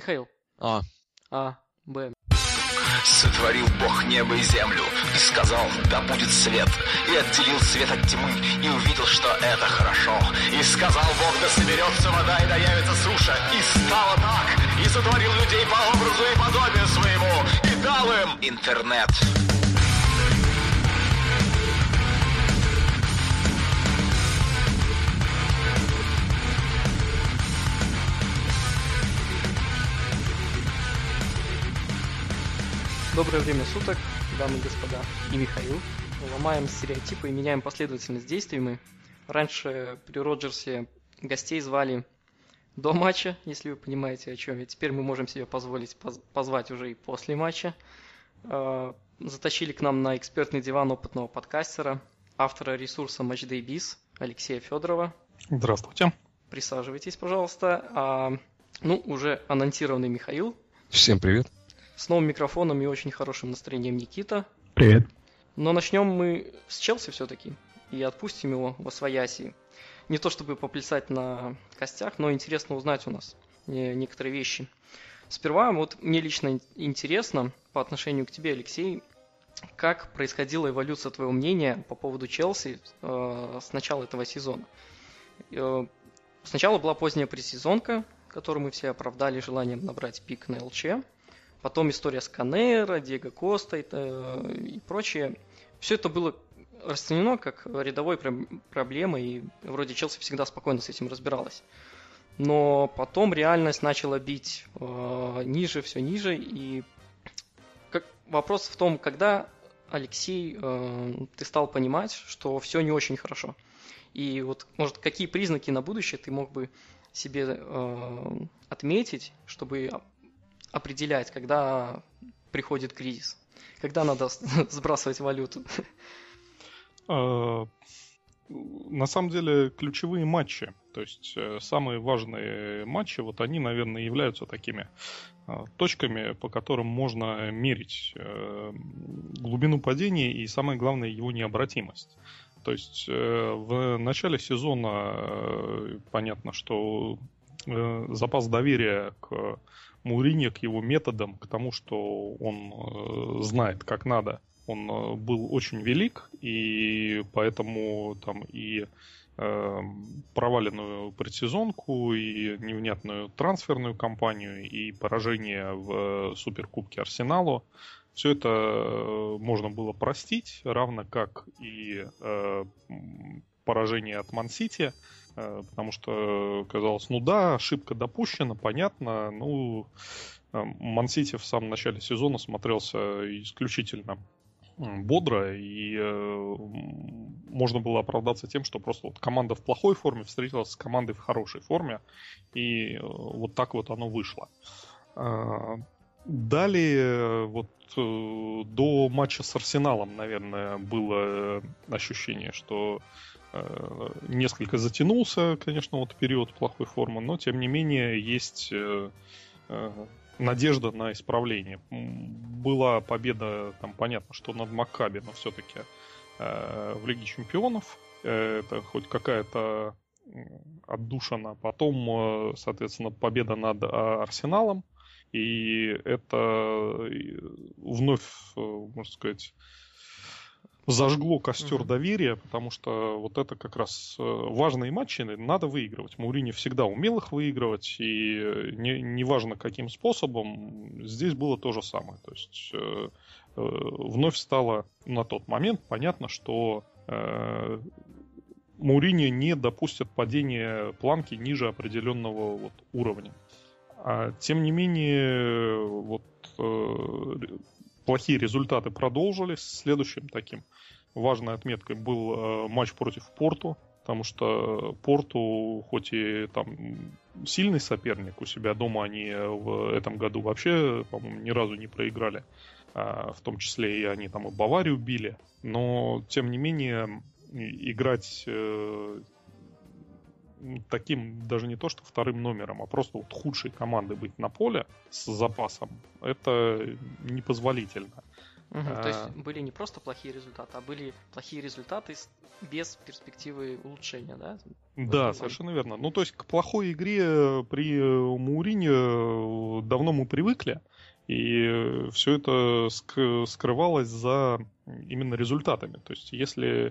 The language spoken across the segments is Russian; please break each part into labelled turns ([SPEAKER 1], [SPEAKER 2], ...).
[SPEAKER 1] Михаил.
[SPEAKER 2] А.
[SPEAKER 1] А, Б.
[SPEAKER 3] Сотворил Бог небо и землю, и сказал, да будет свет, и отделил свет от тьмы, и увидел, что это хорошо. И сказал Бог, да соберется вода, и да явится суша, и стало так, и сотворил людей по образу и подобию своему, и дал им интернет.
[SPEAKER 1] Доброе время суток, дамы и господа, и Михаил. Ломаем стереотипы и меняем последовательность действий мы. Раньше при Роджерсе гостей звали до матча, если вы понимаете о чем я. Теперь мы можем себе позволить поз- позвать уже и после матча. Э, Затащили к нам на экспертный диван опытного подкастера, автора ресурса Matchday Biz Алексея Федорова.
[SPEAKER 4] Здравствуйте.
[SPEAKER 1] Присаживайтесь, пожалуйста. А, ну, уже анонсированный Михаил.
[SPEAKER 2] Всем привет.
[SPEAKER 1] С новым микрофоном и очень хорошим настроением Никита.
[SPEAKER 4] Привет.
[SPEAKER 1] Но начнем мы с Челси все-таки и отпустим его во свояси. Не то чтобы поплясать на костях, но интересно узнать у нас не- некоторые вещи. Сперва вот мне лично ин- интересно по отношению к тебе, Алексей, как происходила эволюция твоего мнения по поводу Челси э, с начала этого сезона. Э, сначала была поздняя предсезонка, которую мы все оправдали желанием набрать пик на ЛЧ. Потом история с Канера, Диего Коста и, э, и прочее. Все это было расценено как рядовой проблемой, и вроде Челси всегда спокойно с этим разбиралась. Но потом реальность начала бить э, ниже, все ниже, и как, вопрос в том, когда, Алексей, э, ты стал понимать, что все не очень хорошо. И вот, может, какие признаки на будущее ты мог бы себе э, отметить, чтобы определять, когда приходит кризис? Когда надо сбрасывать валюту?
[SPEAKER 4] Э, На самом деле ключевые матчи, то есть э, самые важные матчи, вот они, наверное, являются такими э, точками, по которым можно мерить э, глубину падения и, самое главное, его необратимость. То есть э, в начале сезона понятно, что запас доверия к Муриньо, к его методам, к тому, что он э, знает, как надо, он э, был очень велик, и поэтому там и э, проваленную предсезонку, и невнятную трансферную кампанию, и поражение в Суперкубке Арсеналу, все это э, можно было простить, равно как и э, поражение от Мансити, э, потому что казалось, ну да, ошибка допущена, понятно, ну э, Мансити в самом начале сезона смотрелся исключительно бодро, и э, можно было оправдаться тем, что просто вот команда в плохой форме встретилась с командой в хорошей форме, и э, вот так вот оно вышло. А, Далее, вот э, до матча с Арсеналом, наверное, было э, ощущение, что э, несколько затянулся, конечно, вот период плохой формы, но тем не менее есть э, э, надежда на исправление. Была победа, там понятно, что над Маккаби, но все-таки в Лиге Чемпионов. Э, Это хоть какая-то м, отдушина. Потом, э, соответственно, победа над Арсеналом. И это э, вновь, э, можно сказать, зажгло костер
[SPEAKER 1] Мгм.
[SPEAKER 4] доверия, потому что вот это как раз э, важные матчи надо выигрывать. Маурини всегда умел их выигрывать, и э, не, неважно каким способом, здесь было то же самое. То есть э, э, вновь стало на тот момент понятно, что э, Маурини не допустит падения планки ниже определенного вот уровня. А, тем не менее, вот э, плохие результаты продолжились. Следующим таким важной отметкой был э, матч против Порту, потому что Порту, хоть и там сильный соперник, у себя дома они в этом году вообще, по-моему, ни разу не проиграли, а, в том числе и они там и Баварию били, но тем не менее играть э, таким даже не то что вторым номером, а просто вот худшей командой быть на поле с запасом, это непозволительно.
[SPEAKER 1] Угу, а... То есть были не просто плохие результаты, а были плохие результаты без перспективы улучшения, да?
[SPEAKER 4] Да, совершенно верно. Ну, то есть к плохой игре при Маурине давно мы привыкли. И все это скрывалось за именно результатами. То есть, если э,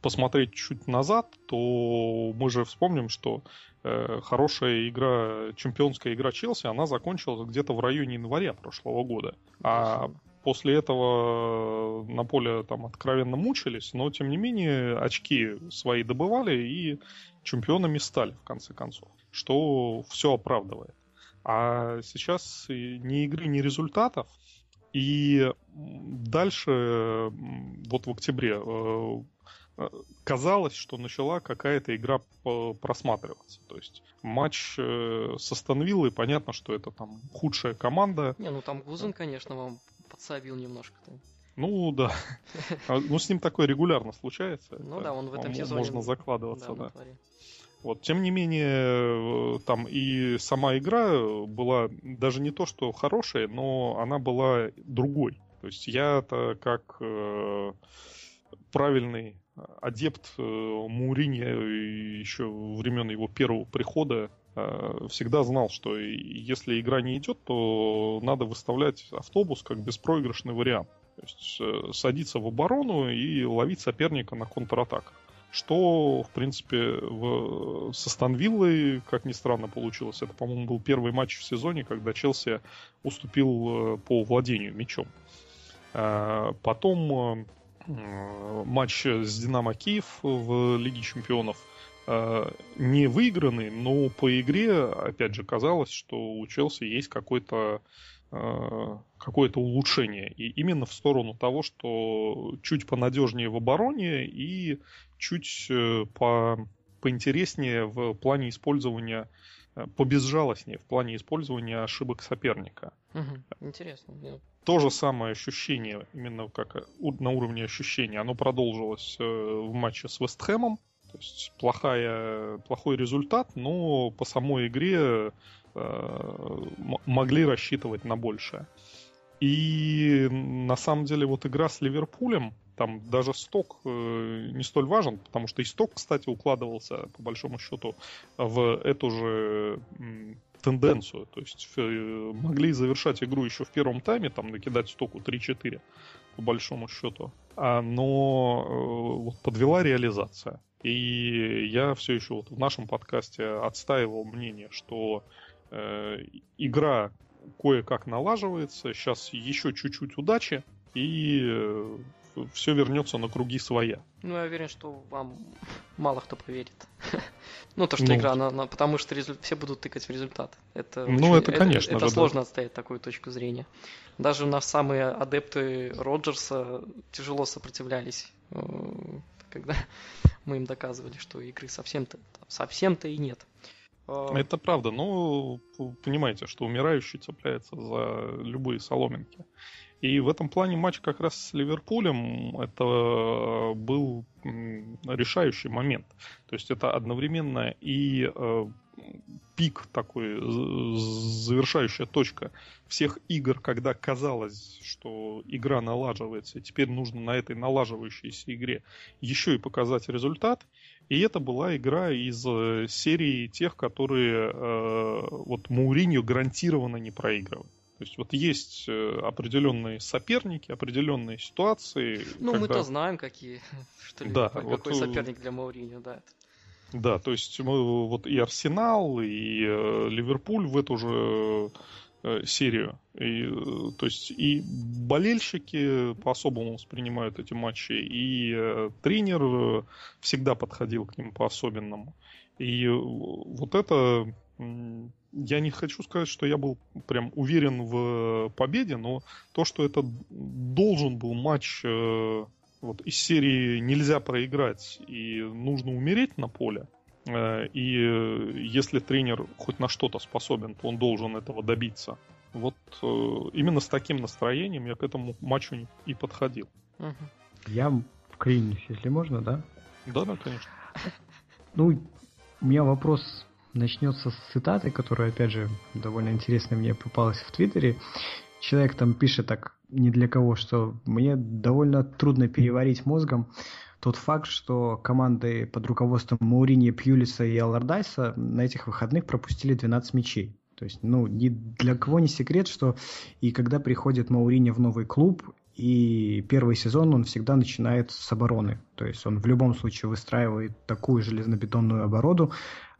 [SPEAKER 4] посмотреть чуть назад, то мы же вспомним, что э, хорошая игра, чемпионская игра Челси, она закончилась где-то в районе января прошлого года. А после этого на поле там откровенно мучились, но тем не менее очки свои добывали и чемпионами стали в конце концов, что все оправдывает. А сейчас ни игры, ни результатов. И дальше, вот в октябре, э, э, казалось, что начала какая-то игра просматриваться. То есть матч э, со Станвиллой, понятно, что это там худшая команда.
[SPEAKER 1] Не, ну там Гузен, конечно, вам подсобил немножко-то.
[SPEAKER 4] Ну да. А, ну с ним такое регулярно случается.
[SPEAKER 1] Ну да, он в этом сезоне...
[SPEAKER 4] Можно закладываться, да. Вот, тем не менее, э, там и сама игра была даже не то, что хорошая, но она была другой. То есть я-то как э, правильный адепт э, Мурини еще времен его первого прихода э, всегда знал, что если игра не идет, то надо выставлять автобус как беспроигрышный вариант. То есть э, садиться в оборону и ловить соперника на контратаках. Что, в принципе, в, со Станвиллой, как ни странно, получилось. Это, по-моему, был первый матч в сезоне, когда Челси уступил э, по владению мячом. А, потом э, матч с Динамо Киев в Лиге Чемпионов э, не выигранный, но по игре, опять же, казалось, что у Челси есть какой-то какое-то улучшение. И именно в сторону того, что чуть понадежнее в обороне и чуть э, по, поинтереснее в плане использования, э, побезжалостнее в плане использования ошибок соперника.
[SPEAKER 1] Угу, интересно.
[SPEAKER 4] То же самое ощущение, именно как э, на уровне ощущения, оно продолжилось в матче с Вестхэмом. То есть плохая, плохой результат, но по самой игре э, могли рассчитывать на большее. И на самом деле вот игра с Ливерпулем, там даже сток э, не столь важен, потому что и сток, кстати, укладывался, по большому счету, в эту же тенденцию. То есть э, могли завершать игру еще в первом тайме, там накидать стоку 3-4, по большому счету. А, но э, вот подвела реализация. И я все еще вот в нашем подкасте отстаивал мнение, что э, игра кое-как налаживается, сейчас еще чуть-чуть удачи, и все вернется на круги своя.
[SPEAKER 1] Ну, я уверен, что вам мало кто поверит. ну, то, что ну, игра, она, потому что результ... все будут тыкать в результат. Это
[SPEAKER 4] ну, очень... это, конечно.
[SPEAKER 1] Это, это сложно да. отстоять такую точку зрения. Даже на самые адепты Роджерса тяжело сопротивлялись, э, когда мы им доказывали, что игры совсем-то совсем-то и нет.
[SPEAKER 4] А, это правда, но понимаете, что умирающий цепляется за любые соломинки. И в этом плане матч как раз с Ливерпулем это был решающий момент. То есть это одновременно и э, пик такой, завершающая точка всех игр, когда казалось, что игра налаживается, и теперь нужно на этой налаживающейся игре еще и показать результат. И это была игра из э, серии тех, которые э, вот Мауриньо гарантированно не проигрывают. То есть вот есть э, определенные соперники, определенные ситуации.
[SPEAKER 1] Ну, когда... мы-то знаем, какие, что ли, да, какой вот, э, соперник для Мауриньо, да.
[SPEAKER 4] Да, то есть мы вот и Арсенал, и э, Ливерпуль в эту же серию. И, э, то есть и болельщики по-особому воспринимают эти матчи, и э, тренер э, всегда подходил к ним по-особенному. И вот это я не хочу сказать, что я был прям уверен в победе, но то, что это должен был матч э, вот из серии нельзя проиграть и нужно умереть на поле, э, и если тренер хоть на что-то способен, то он должен этого добиться. Вот э, именно с таким настроением я к этому матчу и подходил.
[SPEAKER 2] Я вклинюсь, если можно, да?
[SPEAKER 4] Да, да, конечно.
[SPEAKER 2] Ну, у меня вопрос начнется с цитаты, которая, опять же, довольно интересно мне попалась в Твиттере. человек там пишет так ни для кого, что мне довольно трудно переварить мозгом тот факт, что команды под руководством Маурини, Пьюлиса и Аллардайса на этих выходных пропустили 12 мячей. То есть, ну, ни для кого не секрет, что и когда приходит Маурини в новый клуб, и первый сезон он всегда начинает с обороны. То есть он в любом случае выстраивает такую железнобетонную оборону,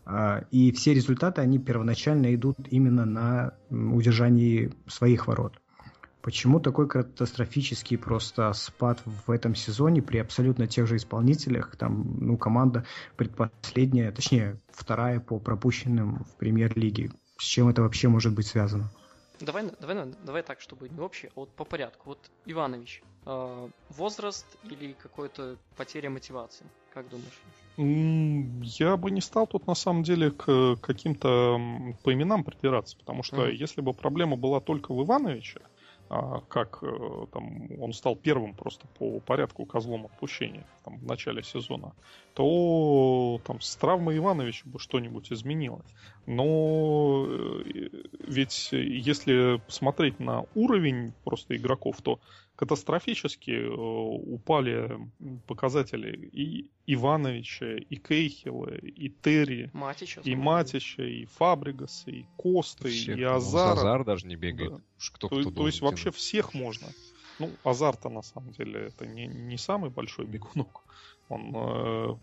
[SPEAKER 2] а, и все результаты, они первоначально идут именно на удержании своих ворот. Почему такой катастрофический просто спад в этом сезоне при абсолютно тех же исполнителях? Там, ну, команда предпоследняя, точнее, вторая по пропущенным в премьер-лиге. С чем это вообще может быть связано?
[SPEAKER 1] Давай, давай, давай так, чтобы не общее, а вот по порядку. Вот Иванович, э, возраст или какая-то потеря мотивации? Как думаешь?
[SPEAKER 4] Я бы не стал тут на самом деле к каким-то по именам придираться, потому что mm-hmm. если бы проблема была только в Ивановиче, как э, там, он стал первым просто по порядку козлом отпущения там, в начале сезона, то там с травмой Ивановича бы что-нибудь изменилось. Но э, ведь если посмотреть на уровень просто игроков, то катастрофически э, упали показатели и Ивановича, и Кейхела, и Терри,
[SPEAKER 1] Матича,
[SPEAKER 4] и Матича, и Фабригаса, и Косты,
[SPEAKER 5] Все,
[SPEAKER 4] и Азара.
[SPEAKER 5] Азар даже не бегает. Да.
[SPEAKER 4] Кто, то, кто то есть вообще всех можно. Ну, Азар-то на самом деле это не, не самый большой бегунок. Он э,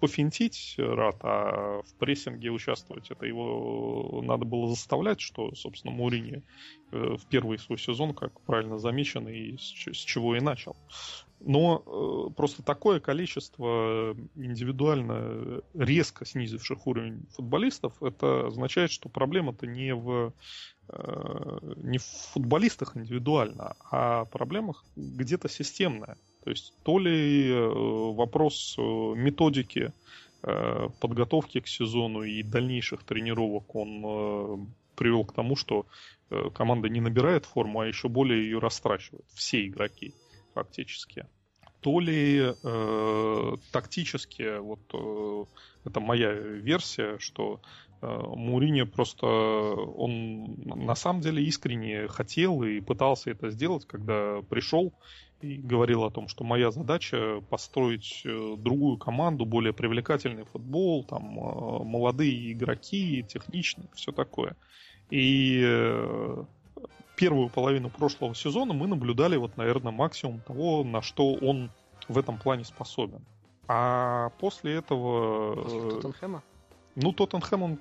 [SPEAKER 4] пофинтить рад, а в прессинге участвовать это его надо было заставлять, что, собственно, Мурини э, в первый свой сезон, как правильно замечено, и с, с чего и начал. Но э, просто такое количество индивидуально резко снизивших уровень футболистов, это означает, что проблема-то не в э, не в футболистах индивидуально, а проблемах где-то системная. То есть то ли э, вопрос э, методики э, подготовки к сезону и дальнейших тренировок он привел к тому, что команда не набирает форму, а еще более ее растрачивает. Все игроки фактически. То ли э, тактически, вот э, это моя версия, что э, Мурини просто он на самом деле искренне хотел и пытался это сделать, когда пришел и говорил о том, что моя задача построить э, другую команду, более привлекательный футбол, там э, молодые игроки, техничные, все такое. И э, первую половину прошлого сезона мы наблюдали вот, наверное, максимум того, на что он в этом плане способен. А после этого...
[SPEAKER 1] После Тоттенхэма?
[SPEAKER 4] Ну, Тоттенхэм, он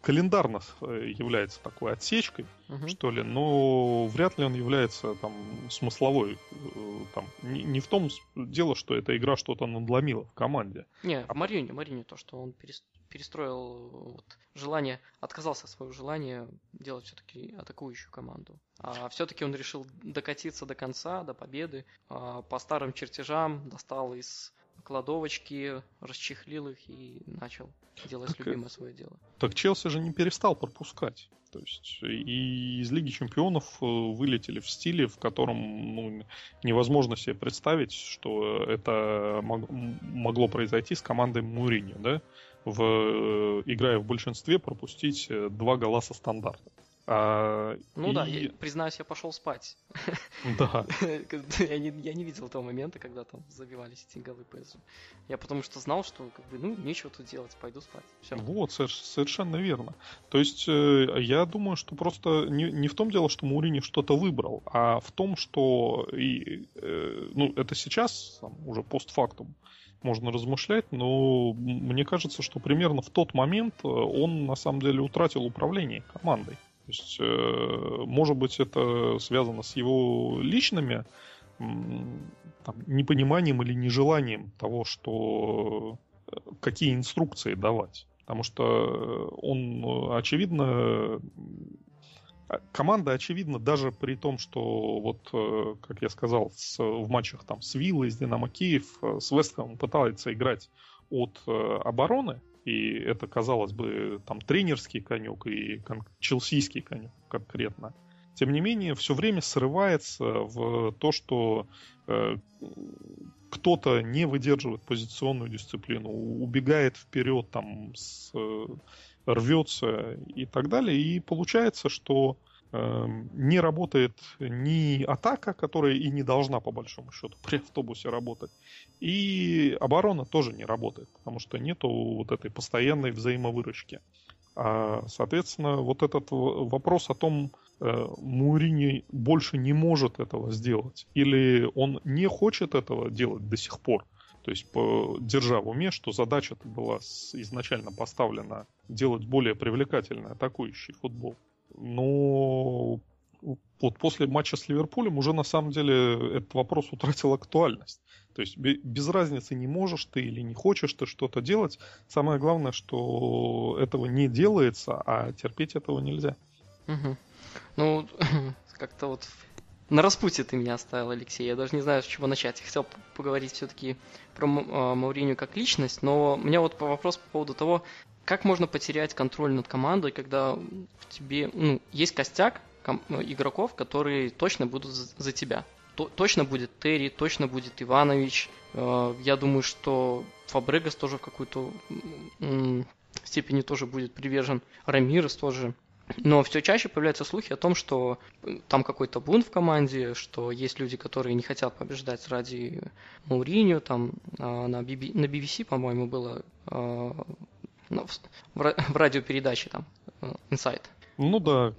[SPEAKER 4] календарно э, является такой отсечкой, угу. что ли, но вряд ли он является там смысловой. Э, там, не, не в том дело, что эта игра что-то надломила в команде.
[SPEAKER 1] Не, а... Марине, Марине то, что он перестроил вот, желание, отказался от своего желания делать все-таки атакующую команду. А все-таки он решил докатиться до конца, до победы. А по старым чертежам достал из кладовочки, расчехлил их и начал делать так, любимое свое дело.
[SPEAKER 4] Так Челси же не перестал пропускать. То есть и из Лиги Чемпионов э, вылетели в стиле, в котором ну, невозможно себе представить, что это могло произойти с командой Мурини, да? В, э, играя в большинстве, пропустить э, два гола со стандарта.
[SPEAKER 1] А, ну и... да, я, признаюсь, я пошел спать.
[SPEAKER 4] Да.
[SPEAKER 1] я, не, я не видел того момента, когда там забивались эти голы ПСЖ. Я потому что знал, что как бы, ну, нечего тут делать, пойду спать. Все.
[SPEAKER 4] Вот, совершенно верно. То есть э, я думаю, что просто не, не в том дело, что Маурини что-то выбрал, а в том, что и, э, ну, это сейчас, там, уже постфактум, можно размышлять, но мне кажется, что примерно в тот момент э, он на самом деле утратил управление командой. То есть, э, может быть, это связано с его личными там, непониманием или нежеланием того, что э, какие инструкции давать. Потому что он, очевидно, команда, очевидно, даже при том, что, вот, э, как я сказал, с, в матчах там с Виллой, с Динамо Киев, с Вестхэмом пытается играть от обороны, и это, казалось бы, там тренерский конек и кон- челсийский конек конкретно. Тем не менее, все время срывается в то, что э, кто-то не выдерживает позиционную дисциплину, убегает вперед, там, с, э, рвется и так далее. И получается, что не работает ни атака, которая и не должна, по большому счету, при автобусе работать, и оборона тоже не работает, потому что нету вот этой постоянной взаимовыручки. А, соответственно, вот этот вопрос о том, э, Мурини больше не может этого сделать, или он не хочет этого делать до сих пор, то есть, по, держа в уме, что задача была изначально поставлена делать более привлекательный атакующий футбол но вот после матча с Ливерпулем уже на самом деле этот вопрос утратил актуальность. То есть без разницы, не можешь ты или не хочешь ты что-то делать. Самое главное, что этого не делается, а терпеть этого нельзя.
[SPEAKER 1] Угу. Ну, как-то вот на распутье ты меня оставил, Алексей. Я даже не знаю, с чего начать. Я хотел поговорить все-таки про а, Мауриню как личность, но у меня вот вопрос по поводу того, как можно потерять контроль над командой, когда в тебе ну, есть костяк ну, игроков, которые точно будут за тебя. точно будет Терри, точно будет Иванович. Э, я думаю, что Фабрегас тоже в какую-то степени тоже будет привержен. Рамирес тоже. Но все чаще появляются слухи о том, что там какой-то бунт в команде, что есть люди, которые не хотят побеждать ради Мауринio. Там э, на BBC, по-моему, было э, ну, в, в радиопередаче там Inside.
[SPEAKER 4] Ну да,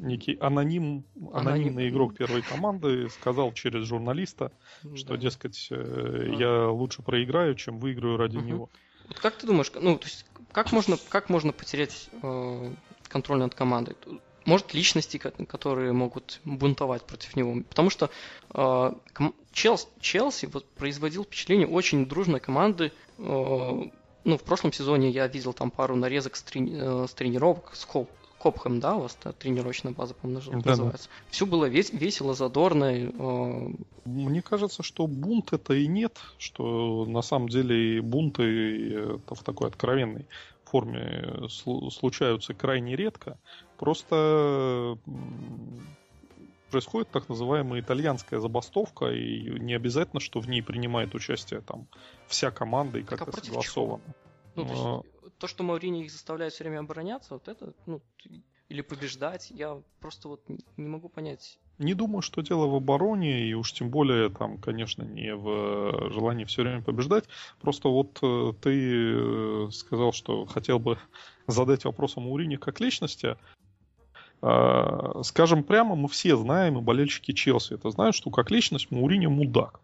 [SPEAKER 4] некий аноним, анонимный Аноним. игрок первой команды сказал через журналиста, что, да. дескать, а. я лучше проиграю, чем выиграю ради угу. него.
[SPEAKER 1] Вот как ты думаешь, ну, то есть, как можно, как можно потерять э, контроль над командой? Может, личности, которые могут бунтовать против него. Потому что э, Челси, Челси вот, производил впечатление очень дружной команды, э, ну, в прошлом сезоне я видел там пару нарезок с, трени- э, с тренировок с Хоп, Копхэм, да, у вас тренировочная база, по-моему, да, называется. Да. Все было вес- весело, задорно. Э...
[SPEAKER 4] Мне кажется, что бунт это и нет, что на самом деле бунты это в такой откровенной форме случаются крайне редко. Просто происходит так называемая итальянская забастовка, и не обязательно, что в ней принимает участие там вся команда и как-то а согласовано.
[SPEAKER 1] Ну, то, есть, то, что Маурини их заставляет все время обороняться, вот это, ну, или побеждать, я просто вот не могу понять.
[SPEAKER 4] Не думаю, что дело в обороне, и уж тем более там, конечно, не в желании все время побеждать. Просто вот э, ты э, сказал, что хотел бы задать вопрос о Маурини как личности. А, скажем прямо, мы все знаем, и болельщики Челси это знают, что как личность Мауриньо мудак.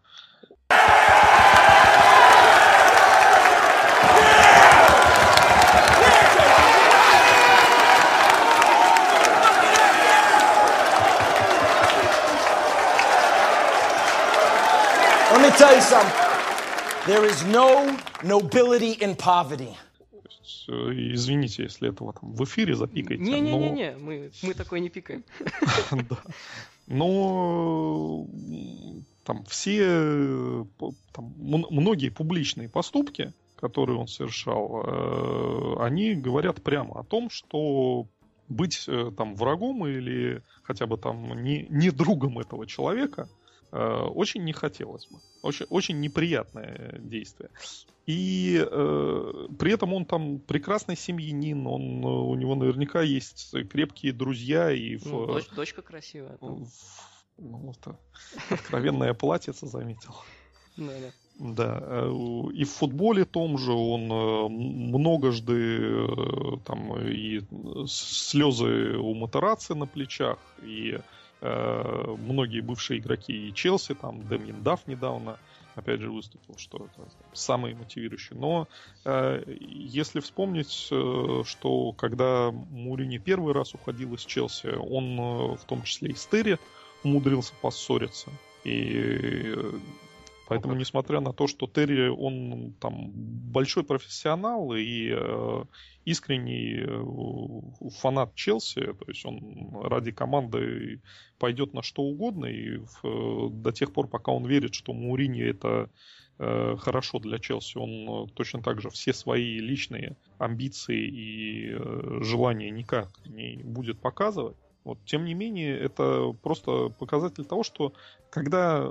[SPEAKER 4] Let me tell you something. There is no nobility in poverty. Э, извините, если этого там в эфире запикаете.
[SPEAKER 1] Не-не-не, но... мы, мы такое не пикаем.
[SPEAKER 4] Да. Но там все, там, многие публичные поступки, которые он совершал, э, они говорят прямо о том, что быть э, там врагом или хотя бы там не, не другом этого человека очень не хотелось бы. Очень, очень неприятное действие. И э, при этом он там прекрасный семьянин, он, у него наверняка есть крепкие друзья и в,
[SPEAKER 1] ну, дочь, дочка красивая.
[SPEAKER 4] В, ну, это откровенное платьице заметил. Да, да. Да, э, и в футболе том же он э, многожды э, там и слезы у Матераци на плечах, и э, многие бывшие игроки и Челси, там Демин Даф недавно опять же, выступил, что это самый мотивирующий. Но э, если вспомнить, э, что когда Мурини первый раз уходил из Челси, он э, в том числе и с Терри умудрился поссориться. И Поэтому, несмотря на то, что Терри, он там большой профессионал и э, искренний э, фанат Челси, то есть он ради команды пойдет на что угодно, и в, э, до тех пор, пока он верит, что Мурини это э, хорошо для Челси, он э, точно так же все свои личные амбиции и э, желания никак не будет показывать. Вот, тем не менее, это просто показатель того, что когда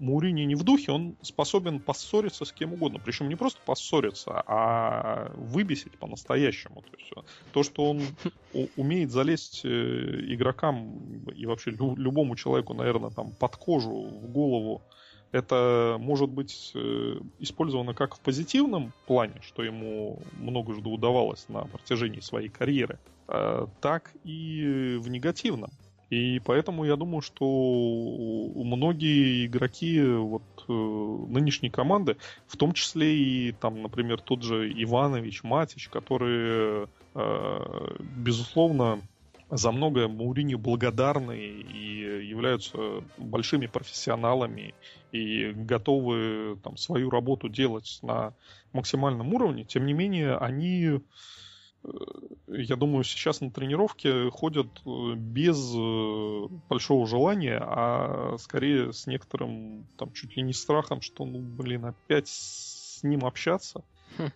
[SPEAKER 4] Маурини не в духе, он способен поссориться с кем угодно. Причем не просто поссориться, а выбесить по-настоящему. То, есть, то, что он умеет залезть э, игрокам и вообще любому человеку, наверное, там под кожу, в голову, это может быть э, использовано как в позитивном плане, что ему много многожды удавалось на протяжении своей карьеры, так и в негативном. И поэтому я думаю, что многие игроки вот э, нынешней команды, в том числе и там, например, тот же Иванович, Матич, которые, э, безусловно, за многое Мауриню благодарны и являются большими профессионалами и готовы там, свою работу делать на максимальном уровне, тем не менее они, я думаю, сейчас на тренировке ходят э, без э, большого желания, а скорее с некоторым там чуть ли не страхом, что, ну, блин, опять с ним общаться. Хм.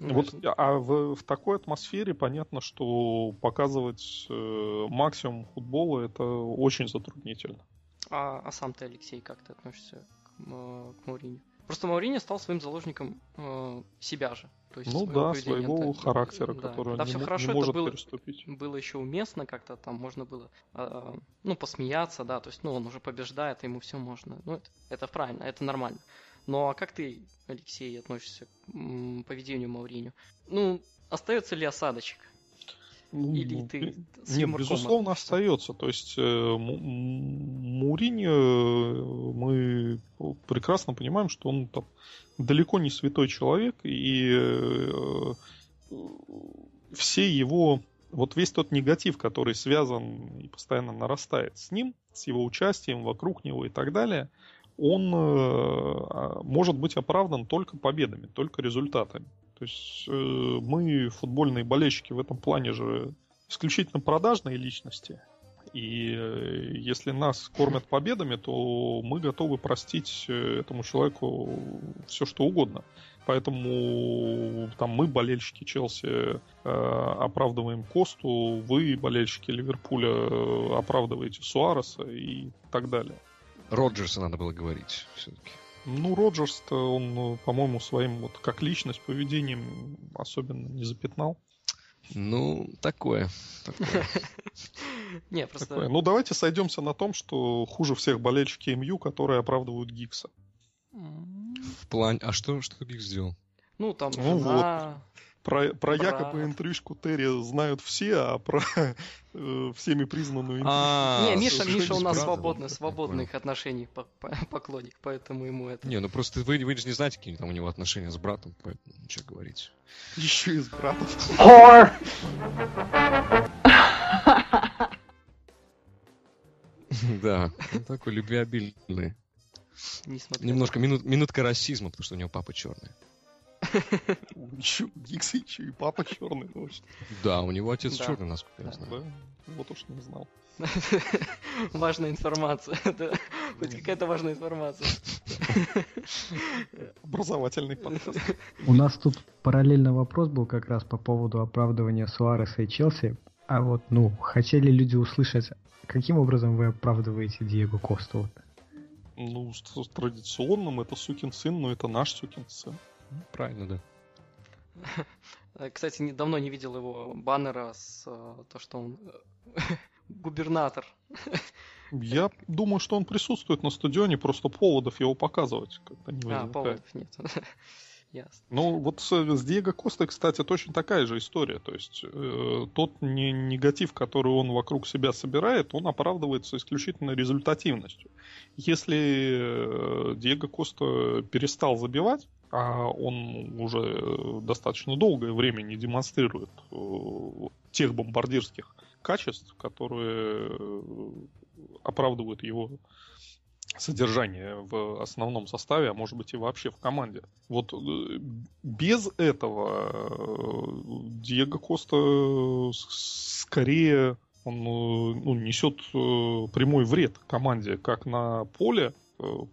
[SPEAKER 4] Вот, а в, в такой атмосфере понятно, что показывать э, максимум футбола это очень затруднительно.
[SPEAKER 1] А, а сам ты, Алексей, как ты относишься к, э, к Мауриню? Просто Мауриньо стал своим заложником э, себя же.
[SPEAKER 4] То есть ну да, своего это, характера, да, который
[SPEAKER 1] да,
[SPEAKER 4] не,
[SPEAKER 1] все хорошо,
[SPEAKER 4] не может
[SPEAKER 1] это было,
[SPEAKER 4] переступить.
[SPEAKER 1] Было еще уместно как-то, там можно было, э, ну, посмеяться, да, то есть, ну, он уже побеждает, ему все можно. Ну, это, это правильно, это нормально. Ну а как ты, Алексей, относишься к поведению Мауриню? Ну, остается ли осадочек?
[SPEAKER 4] Ну, Или ты Нет, безусловно, относишься? остается. То есть э, Мауриньо э, мы прекрасно понимаем, что он там далеко не святой человек, и э, все его вот весь тот негатив, который связан и постоянно нарастает с ним, с его участием вокруг него и так далее, он э, а, может быть оправдан только победами, только результатами. То есть э, мы, футбольные болельщики, в этом плане же исключительно продажные личности. И э, если нас кормят победами, то мы готовы простить этому человеку все, что угодно. Поэтому там мы, болельщики Челси, оправдываем Косту, вы, болельщики Ливерпуля, оправдываете Суареса и так далее.
[SPEAKER 5] Роджерса надо было говорить все-таки.
[SPEAKER 4] Ну, Роджерс-то он, по-моему, своим вот как личность, поведением особенно не запятнал.
[SPEAKER 5] Ну, такое. такое.
[SPEAKER 1] Не, просто... Такое.
[SPEAKER 4] Ну, давайте сойдемся на том, что хуже всех болельщики МЮ, которые оправдывают Гикса.
[SPEAKER 5] В плане... А что, что Гикс сделал?
[SPEAKER 1] Ну, там ну, жена...
[SPEAKER 4] Вот. Про, про якобы интрижку Терри знают все, а про э, всеми признанную
[SPEAKER 1] а, Не, Миша, Миша у нас свободный, свободных отношений поклонник, поэтому ему это...
[SPEAKER 5] Не, ну просто вы, вы же не знаете, какие там у него отношения с братом, поэтому что говорить.
[SPEAKER 4] Еще и с братом.
[SPEAKER 5] Да, он такой любвеобильный. Немножко минутка расизма, потому что у него папа черный.
[SPEAKER 4] Еще Гикс еще и папа черный, точно.
[SPEAKER 5] Да, у него отец да. черный, насколько я знаю.
[SPEAKER 4] Да, вот уж не знал.
[SPEAKER 1] Важная информация. Хоть какая-то важная информация.
[SPEAKER 4] Образовательный подкаст.
[SPEAKER 2] У нас тут параллельно вопрос был как раз по поводу оправдывания Суареса и Челси. А вот, ну, хотели люди услышать, каким образом вы оправдываете Диего Косту?
[SPEAKER 4] Ну, с традиционным это сукин сын, но это наш сукин сын.
[SPEAKER 5] Правильно, да.
[SPEAKER 1] Кстати, давно не видел его баннера с э, то, что он э, губернатор.
[SPEAKER 4] Я думаю, что он присутствует на стадионе, просто поводов его показывать как-то не
[SPEAKER 1] возникает. А, поводов нет.
[SPEAKER 4] Ясно. Ну, вот с, с Диего Костой, кстати, точно такая же история. То есть э, тот не, негатив, который он вокруг себя собирает, он оправдывается исключительно результативностью. Если э, Диего Коста перестал забивать, а он уже достаточно долгое время не демонстрирует э, тех бомбардирских качеств, которые э, оправдывают его содержание в основном составе, а может быть и вообще в команде. Вот э, без этого Диего Коста скорее он ну, несет прямой вред команде как на поле, Э,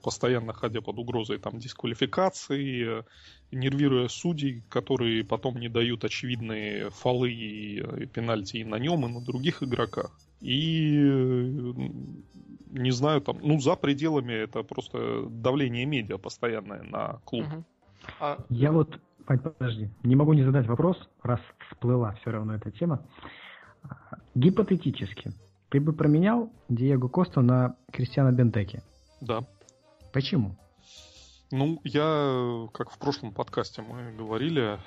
[SPEAKER 4] постоянно ходя под угрозой там дисквалификации, нервируя судей, которые потом не дают очевидные фолы и, и пенальти и на нем, и на других игроках. И не знаю, там, ну, за пределами это просто давление медиа постоянное на клуб. Угу.
[SPEAKER 2] А... Я вот, подожди, не могу не задать вопрос, раз всплыла все равно эта тема. Гипотетически, ты бы променял Диего Косту на Кристиана Бентеки?
[SPEAKER 4] Да.
[SPEAKER 2] Почему?
[SPEAKER 4] Ну, я, как в прошлом подкасте мы говорили,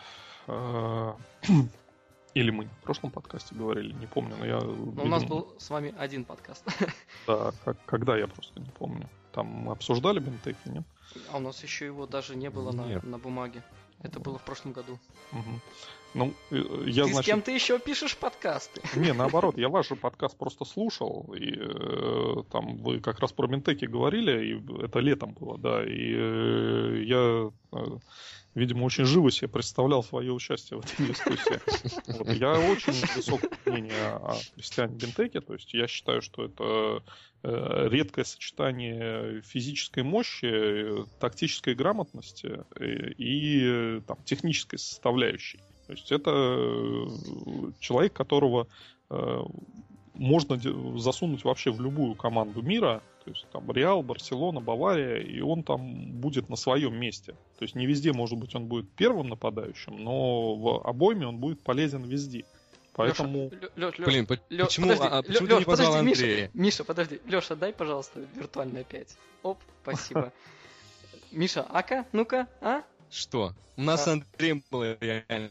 [SPEAKER 4] э, или мы в прошлом подкасте говорили, не помню, но я... Но
[SPEAKER 1] видимо... у нас был с вами один подкаст.
[SPEAKER 4] Да, как, когда я просто не помню. Там мы обсуждали бентеки, нет?
[SPEAKER 1] А у нас еще его даже не было на, на бумаге. Это было в прошлом году.
[SPEAKER 4] Угу. Ну, э, я,
[SPEAKER 1] ты
[SPEAKER 4] значит...
[SPEAKER 1] с кем ты еще пишешь подкасты?
[SPEAKER 4] Не, наоборот, я ваш подкаст просто слушал, и э, там вы как раз про Ментеки говорили, и это летом было, да, и э, я э, видимо, очень живо себе представлял свое участие в этой дискуссии. Вот, я очень высокое мнение о Кристиане Бентеке, то есть я считаю, что это э, редкое сочетание физической мощи, тактической грамотности э, и там, технической составляющей. То есть это э, человек, которого можно засунуть вообще в любую команду мира, то есть там Реал, Барселона, Бавария, и он там будет на своем месте. То есть не везде, может быть, он будет первым нападающим, но в обойме он будет полезен везде. Поэтому...
[SPEAKER 1] Лёш, Лёш,
[SPEAKER 5] Блин,
[SPEAKER 1] Лёш,
[SPEAKER 5] почему,
[SPEAKER 1] подожди,
[SPEAKER 5] а, почему Лёш, ты не позвал
[SPEAKER 1] подожди,
[SPEAKER 5] Андрея?
[SPEAKER 1] Миша, Миша, подожди. Лёша, дай, пожалуйста, виртуально опять. Оп, спасибо. Миша, ака, ну-ка, а?
[SPEAKER 5] Что? У нас с Андреем было реально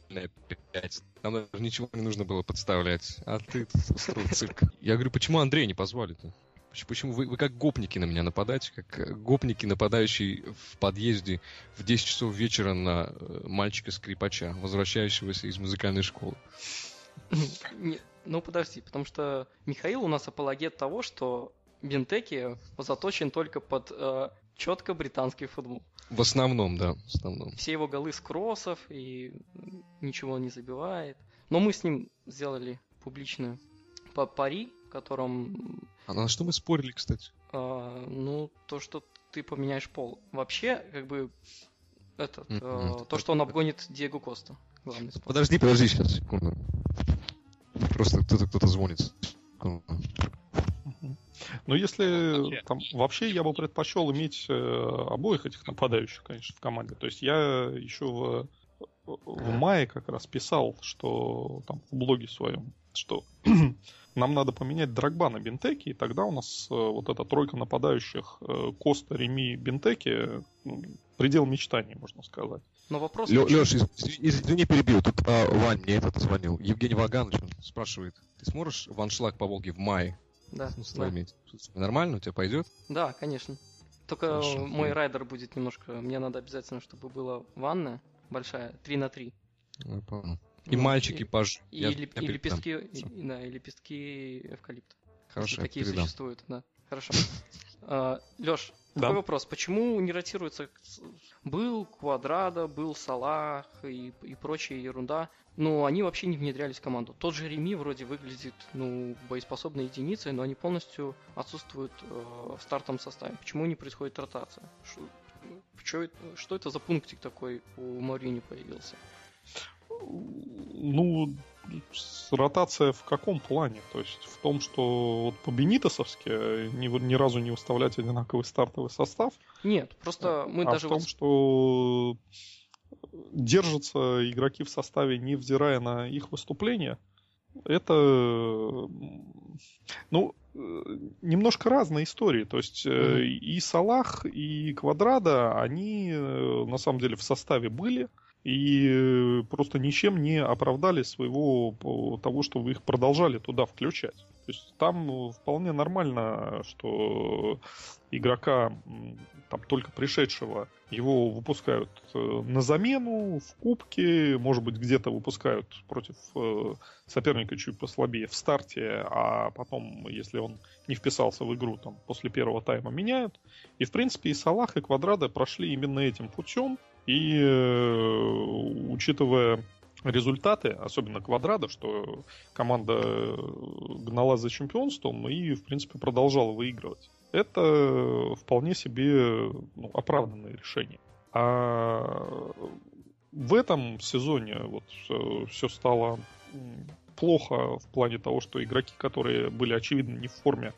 [SPEAKER 5] 5. Нам даже ничего не нужно было подставлять. А ты устроил цирк. Я говорю, почему Андрея не позвали-то? Почему вы, вы как гопники на меня нападаете, как э, гопники, нападающие в подъезде в 10 часов вечера на э, мальчика-скрипача, возвращающегося из музыкальной школы?
[SPEAKER 1] ну, подожди, потому что Михаил у нас апологет того, что Бентеки заточен только под э, четко британский футбол.
[SPEAKER 5] В основном, да, в основном.
[SPEAKER 1] Все его голы с кроссов и ничего не забивает. Но мы с ним сделали публичную пари, в котором
[SPEAKER 5] а на что мы спорили, кстати?
[SPEAKER 1] А, ну, то, что ты поменяешь пол. Вообще, как бы, этот, mm-hmm. э, то, что он обгонит Диего Коста.
[SPEAKER 5] Главный спор. Подожди, подожди сейчас, секунду. Просто кто-то кто-то звонит.
[SPEAKER 4] Ну, если там, вообще я бы предпочел иметь э, обоих этих нападающих, конечно, в команде. То есть я еще в, в мае как раз писал, что там в блоге своем, что нам надо поменять Драгба на Бентеки, и тогда у нас э, вот эта тройка нападающих э, Коста, Реми, Бентеки ну, предел мечтаний, можно сказать.
[SPEAKER 1] Но вопрос...
[SPEAKER 5] Лё, Леш, извини, извини, перебил. Тут а, Вань мне этот звонил. Евгений Ваганович спрашивает, ты сможешь в аншлаг по Волге в мае?
[SPEAKER 1] Да.
[SPEAKER 5] Ну, да. Иметь? Нормально? У тебя пойдет?
[SPEAKER 1] Да, конечно. Только Хорошо. мой райдер будет немножко... Мне надо обязательно, чтобы была ванна большая, 3 на 3.
[SPEAKER 5] Я понял. И вот, мальчики пож...
[SPEAKER 1] И, я, и, я и лепестки, и, да, и лепестки эвкалипта.
[SPEAKER 5] Хорошо,
[SPEAKER 1] такие
[SPEAKER 5] передам.
[SPEAKER 1] существуют, да. Хорошо. А, Леш, такой вопрос. Почему не ротируется... Был Квадрада, был Салах и, и прочая ерунда, но они вообще не внедрялись в команду. Тот же Реми вроде выглядит, ну, боеспособной единицей, но они полностью отсутствуют э, в стартовом составе. Почему не происходит ротация? Что, что, что это за пунктик такой у Марини появился?
[SPEAKER 4] Ну, ротация в каком плане? То есть в том, что вот по Бенитосовски ни, ни разу не выставлять одинаковый стартовый состав?
[SPEAKER 1] Нет, просто мы
[SPEAKER 4] а
[SPEAKER 1] даже...
[SPEAKER 4] в том, что держатся игроки в составе, невзирая на их выступления, это, ну, немножко разные истории. То есть mm-hmm. и Салах, и Квадрада, они э, на самом деле в составе были, и э, просто ничем не оправдали своего того, что вы их продолжали туда включать. То есть там вполне нормально, что игрока там только пришедшего его выпускают э, на замену в кубке, может быть где-то выпускают против э, соперника чуть послабее в старте, а потом, если он не вписался в игру, там после первого тайма меняют. И в принципе и Салах, и Квадрада прошли именно этим путем. И э, учитывая результаты, особенно Квадрада, что команда э, гнала за чемпионством и, в принципе, продолжала выигрывать. Это вполне себе ну, оправданное решение. А в этом сезоне вот э, все стало плохо в плане того, что игроки, которые были очевидно не в форме,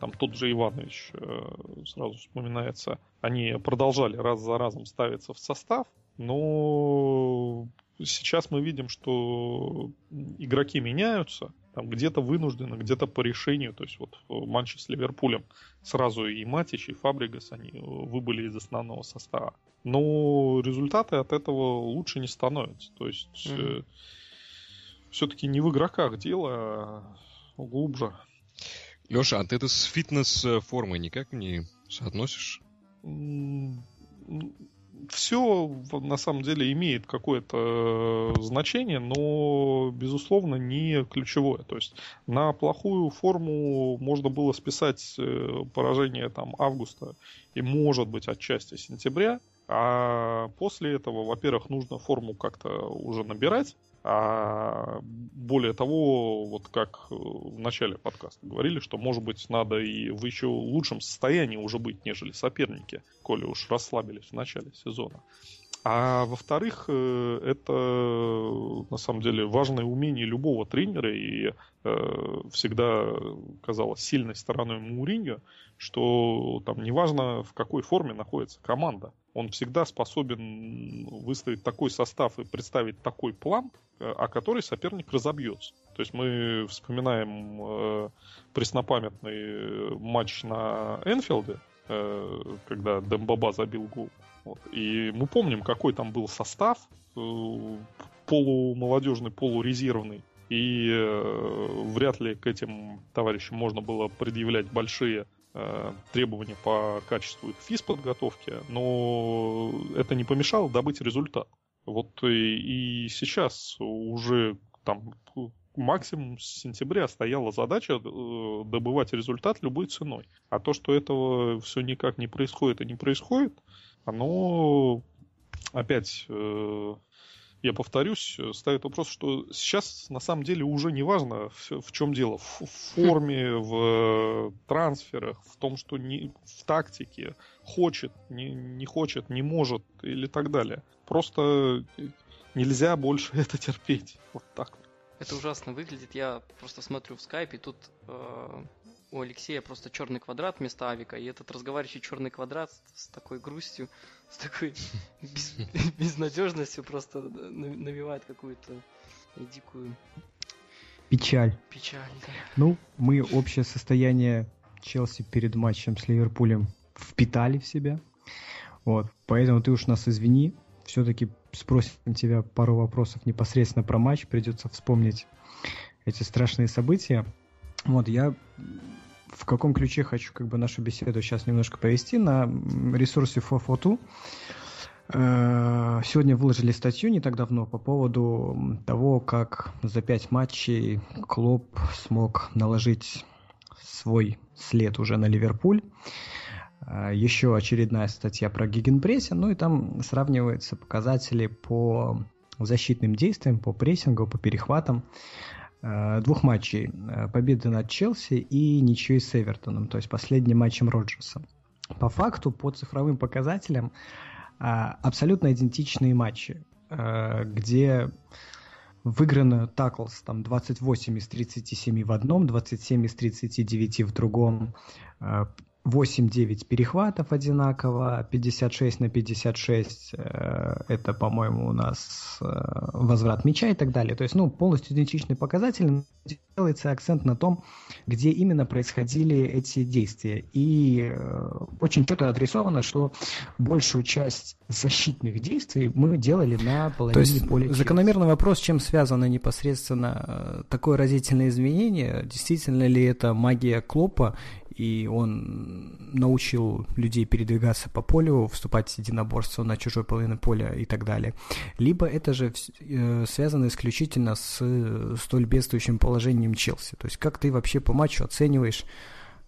[SPEAKER 4] там тот же Иванович э, сразу вспоминается, они продолжали раз за разом ставиться в состав, но сейчас мы видим, что игроки меняются, там где-то вынужденно, где-то по решению. То есть вот в матче с Ливерпулем сразу и Матич, и Фабригас, они выбыли из основного состава. Но результаты от этого лучше не становятся. То есть mm-hmm. э, все-таки не в игроках дело, а глубже.
[SPEAKER 5] Леша, а ты это с фитнес-формой никак не соотносишь?
[SPEAKER 4] все на самом деле имеет какое-то э, значение, но, безусловно, не ключевое. То есть на плохую форму можно было списать э, поражение там, августа и, может быть, отчасти сентября, а после этого, во-первых, нужно форму как-то уже набирать, а более того, вот как э, в начале подкаста говорили, что, может быть, надо и в еще лучшем состоянии уже быть, нежели соперники, коли уж расслабились в начале сезона. А во-вторых, э, это на самом деле важное умение любого тренера и э, всегда казалось сильной стороной Муриньо, что там неважно в какой форме находится команда, он всегда способен выставить такой состав и представить такой план, о который соперник разобьется. То есть мы вспоминаем э, преснопамятный матч на Энфилде, э, когда Дембаба забил гол. Вот. И мы помним, какой там был состав, э, полумолодежный, полурезервный. И э, вряд ли к этим товарищам можно было предъявлять большие э, требования по качеству их физподготовки, но это не помешало добыть результат. Вот и, и сейчас уже там максимум с сентября стояла задача э, добывать результат любой ценой. А то, что этого все никак не происходит и не происходит, оно опять, э, я повторюсь, ставит вопрос, что сейчас на самом деле уже не важно, в, в чем дело, в, в форме, в трансферах, в том, что не, в тактике, хочет, не, не хочет, не может или так далее. Просто нельзя больше это терпеть. Вот так.
[SPEAKER 1] Это ужасно выглядит. Я просто смотрю в скайпе, тут э, у Алексея просто черный квадрат вместо авика, и этот разговаривающий черный квадрат с такой грустью, с такой без, безнадежностью просто навевает какую-то дикую
[SPEAKER 2] печаль.
[SPEAKER 1] Печаль, да.
[SPEAKER 2] Ну, мы общее состояние Челси перед матчем с Ливерпулем впитали в себя. Вот, поэтому ты уж нас извини, все-таки спросим тебя пару вопросов непосредственно про матч, придется вспомнить эти страшные события. Вот, я в каком ключе хочу как бы нашу беседу сейчас немножко повести на ресурсе 442. Э, сегодня выложили статью не так давно по поводу того, как за пять матчей Клоп смог наложить свой след уже на Ливерпуль. Э, еще очередная статья про гигенпрессинг, ну и там сравниваются показатели по защитным действиям, по прессингу, по перехватам двух матчей. Э, победы над Челси и ничьей с Эвертоном, то есть последним матчем Роджерса. По факту, по цифровым показателям, абсолютно идентичные матчи, где выиграно таклс там 28 из 37 в одном, 27 из 39 в другом, 8-9 перехватов одинаково, 56 на 56 э, это, по-моему, у нас э, возврат мяча и так далее. То есть, ну, полностью идентичный показатель, делается акцент на том, где именно происходили эти действия. И э, очень четко отрисовано, что большую часть защитных действий мы делали на половине То есть, поля. Закономерный вопрос, чем связано непосредственно такое разительное изменение, действительно ли это магия Клопа и он научил людей передвигаться по полю, вступать в единоборство на чужой половине поля и так далее. Либо это же э, связано исключительно с столь бедствующим положением Челси. То есть как ты вообще по матчу оцениваешь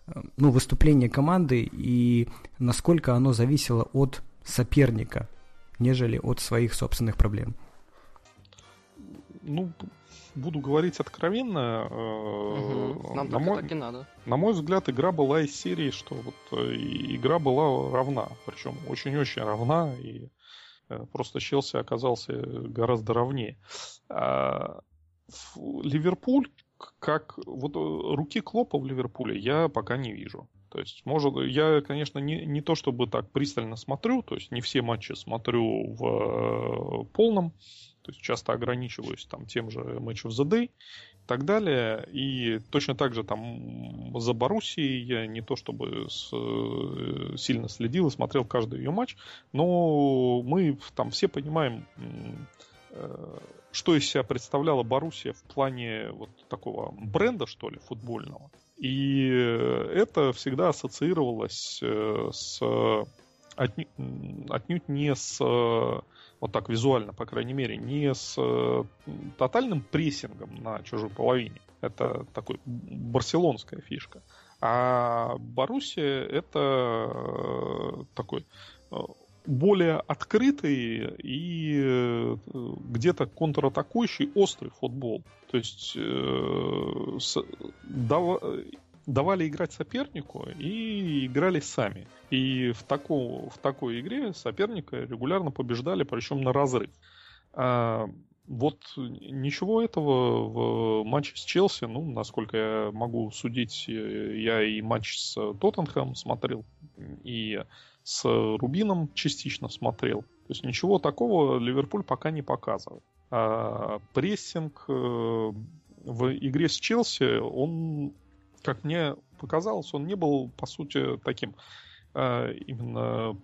[SPEAKER 2] э, ну, выступление команды и насколько оно зависело от соперника, нежели от своих собственных проблем?
[SPEAKER 4] Ну, буду говорить откровенно,
[SPEAKER 1] угу. Нам на мой, так и надо.
[SPEAKER 4] На мой взгляд, игра была из серии, что вот э, игра была равна, причем очень-очень равна, и э, просто Челси оказался гораздо равнее. А, Ливерпуль как вот руки Клопа в Ливерпуле я пока не вижу. То есть, может, я, конечно, не, не то чтобы так пристально смотрю, то есть не все матчи смотрю в э, полном, то есть часто ограничиваюсь там тем же Match of the Day и так далее. И точно так же там за Боруссией я не то чтобы с, э, сильно следил и смотрел каждый ее матч, но мы там все понимаем, э, что из себя представляла Боруссия в плане вот такого бренда, что ли, футбольного. И это всегда ассоциировалось э, с отнюдь, отнюдь не с вот так визуально, по крайней мере, не с тотальным прессингом на чужой половине. Это такой барселонская фишка. А Боруссия это э, такой э, более открытый и где-то контратакующий острый футбол. То есть э, с, дав, давали играть сопернику и играли сами. И в, таку, в такой игре соперника регулярно побеждали, причем на разрыв. А, вот ничего этого в матче с Челси, ну, насколько я могу судить, я и матч с Тоттенхэмом смотрел, и с Рубином частично смотрел. То есть ничего такого Ливерпуль пока не показывает. А прессинг э, в игре с Челси, он, как мне показалось, он не был, по сути, таким э, именно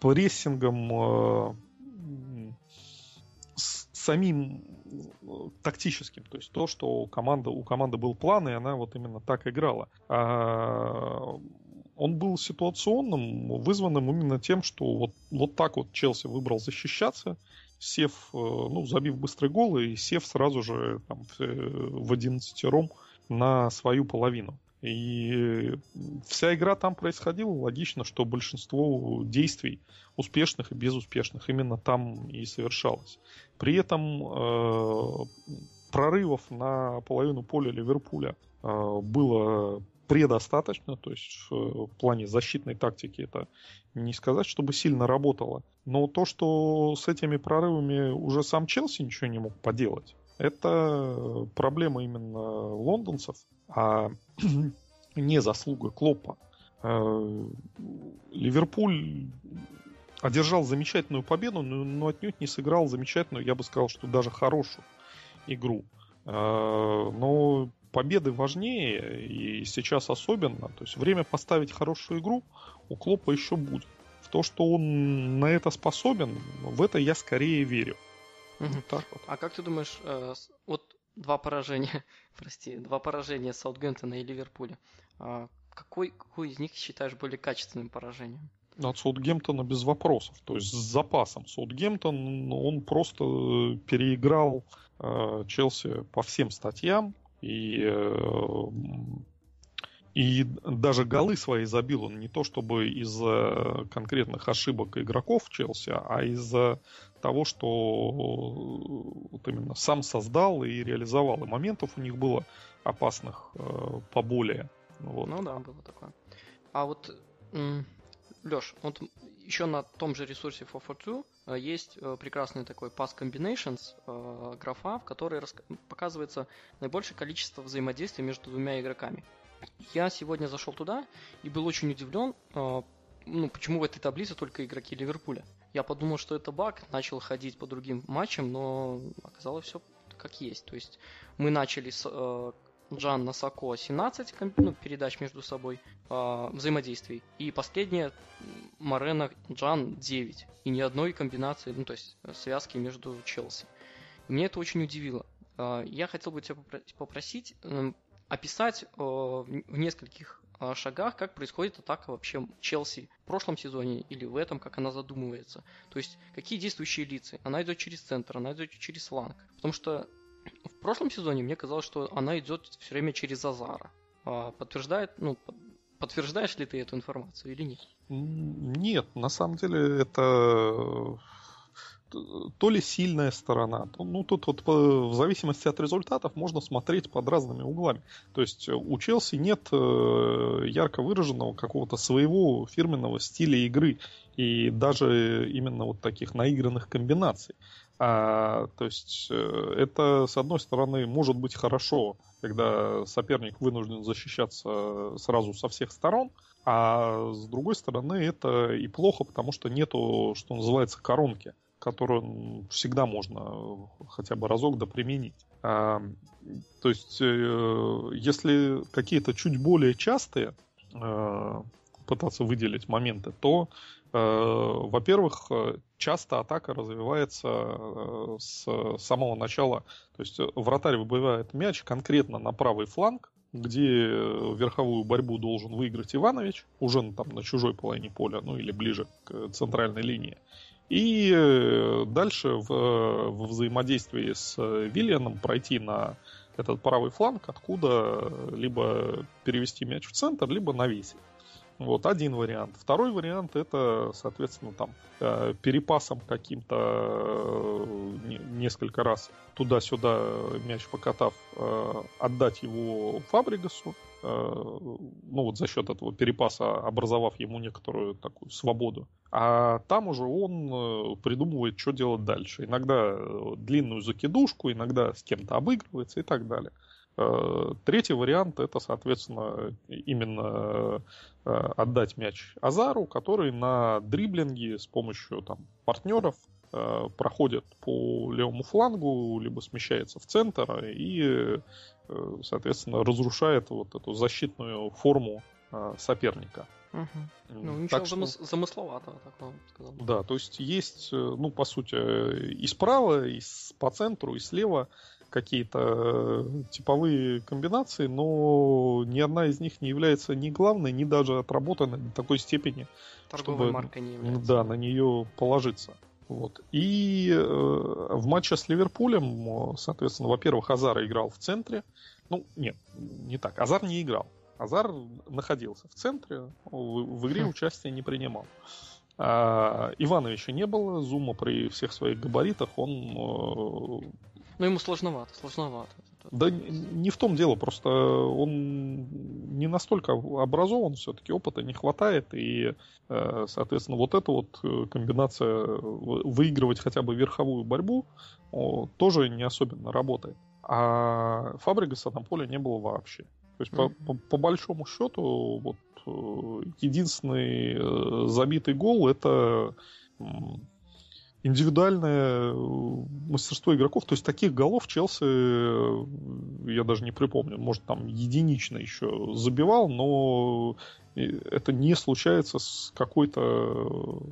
[SPEAKER 4] прессингом э, самим тактическим. То есть то, что у команды, у команды был план, и она вот именно так играла. А он был ситуационным, вызванным именно тем, что вот, вот так вот Челси выбрал защищаться, сев, э, ну, забив быстрый гол и сев сразу же там, в 11 ром на свою половину. И вся игра там происходила. Логично, что большинство действий успешных и безуспешных именно там и совершалось. При этом э, прорывов на половину поля Ливерпуля э, было предостаточно, то есть в плане защитной тактики это не сказать, чтобы сильно работало. Но то, что с этими прорывами уже сам Челси ничего не мог поделать, это проблема именно лондонцев, а не заслуга Клопа. Э, Ливерпуль одержал замечательную победу, но отнюдь не сыграл замечательную, я бы сказал, что даже хорошую игру. Э, но победы важнее, и сейчас особенно. То есть время поставить хорошую игру у Клопа еще будет. В то, что он на это способен, в это я скорее верю.
[SPEAKER 1] Угу. Так вот. А как ты думаешь, э, вот два поражения, прости, два поражения Саутгемптона и Ливерпуля. А какой, какой из них считаешь более качественным поражением?
[SPEAKER 4] От Саутгемптона без вопросов. То есть с запасом. Саутгемптон, он просто переиграл э, Челси по всем статьям. И, э, и даже голы свои забил он не то чтобы из-за конкретных ошибок игроков Челси, а из-за того, что вот именно сам создал и реализовал. И моментов у них было опасных э, поболее.
[SPEAKER 1] Вот. Ну да, было такое. А вот, Леш, вот еще на том же ресурсе for 2 э, есть э, прекрасный такой Pass Combinations э, графа, в которой показывается наибольшее количество взаимодействия между двумя игроками. Я сегодня зашел туда и был очень удивлен, ну, почему в этой таблице только игроки Ливерпуля. Я подумал, что это баг, начал ходить по другим матчам, но оказалось все как есть. То есть мы начали с Джан Насако 17 ну, передач между собой, э, взаимодействий. И последняя Марена Джан 9. И ни одной комбинации, ну то есть связки между Челси. Меня это очень удивило. Э, я хотел бы тебя попросить э, описать э, в нескольких э, шагах, как происходит атака вообще Челси в прошлом сезоне или в этом, как она задумывается. То есть, какие действующие лица. Она идет через центр, она идет через фланг. Потому что в прошлом сезоне мне казалось, что она идет все время через Азара. А подтверждает, ну, подтверждаешь ли ты эту информацию или нет?
[SPEAKER 4] Нет, на самом деле это то ли сильная сторона. Ну, тут вот в зависимости от результатов можно смотреть под разными углами. То есть у Челси нет э, ярко выраженного какого-то своего фирменного стиля игры и даже именно вот таких наигранных комбинаций. А, то есть э, это, с одной стороны, может быть хорошо, когда соперник вынужден защищаться сразу со всех сторон, а с другой стороны это и плохо, потому что нету, что называется, коронки, которую всегда можно хотя бы разок да применить. А, то есть, э, если какие-то чуть более частые э, пытаться выделить моменты, то, э, во-первых, часто атака развивается э, с самого начала. То есть вратарь выбивает мяч конкретно на правый фланг, где верховую борьбу должен выиграть Иванович, уже там на чужой половине поля, ну или ближе к центральной линии. И э, дальше в, в взаимодействии с Виллианом пройти на этот правый фланг, откуда либо перевести мяч в центр, либо навесить. Вот один вариант. Второй вариант это, соответственно, там э, перепасом каким-то э, несколько раз туда-сюда мяч покатав, э, отдать его Фабригасу, ну вот за счет этого перепаса образовав ему некоторую такую свободу. А там уже он придумывает, что делать дальше. Иногда длинную закидушку, иногда с кем-то обыгрывается и так далее. Э, третий вариант это, соответственно, именно э, отдать мяч Азару, который на дриблинге с помощью там, партнеров э, проходит по левому флангу, либо смещается в центр и, соответственно, разрушает вот эту защитную форму соперника.
[SPEAKER 1] Угу. Ну, ничего так замыс- что... замысловатого такого
[SPEAKER 4] сказал. Да, то есть есть, ну, по сути, и справа, и по центру, и слева какие-то э, типовые комбинации, но ни одна из них не является ни главной, ни даже отработанной до такой степени,
[SPEAKER 1] Торговая чтобы марка не является.
[SPEAKER 4] Да, на нее положиться. Вот. И э, в матче с Ливерпулем, соответственно, во-первых, Азар играл в центре. Ну, нет, не так. Азар не играл. Азар находился в центре, в, в игре хм. участия не принимал. А, Ивановича не было, Зума при всех своих габаритах, он э,
[SPEAKER 1] ну, ему сложновато, сложновато.
[SPEAKER 4] Да не в том дело, просто он не настолько образован, все-таки опыта не хватает, и, э, соответственно, вот эта вот э, комбинация выигрывать хотя бы верховую борьбу тоже не особенно работает. А Фабригаса на поле не было вообще. То есть, mm-hmm. по, по, по большому счету, вот э, единственный забитый гол это индивидуальное э, мастерство игроков. То есть таких голов Челси, э, я даже не припомню, может там единично еще забивал, но э, это не случается с какой-то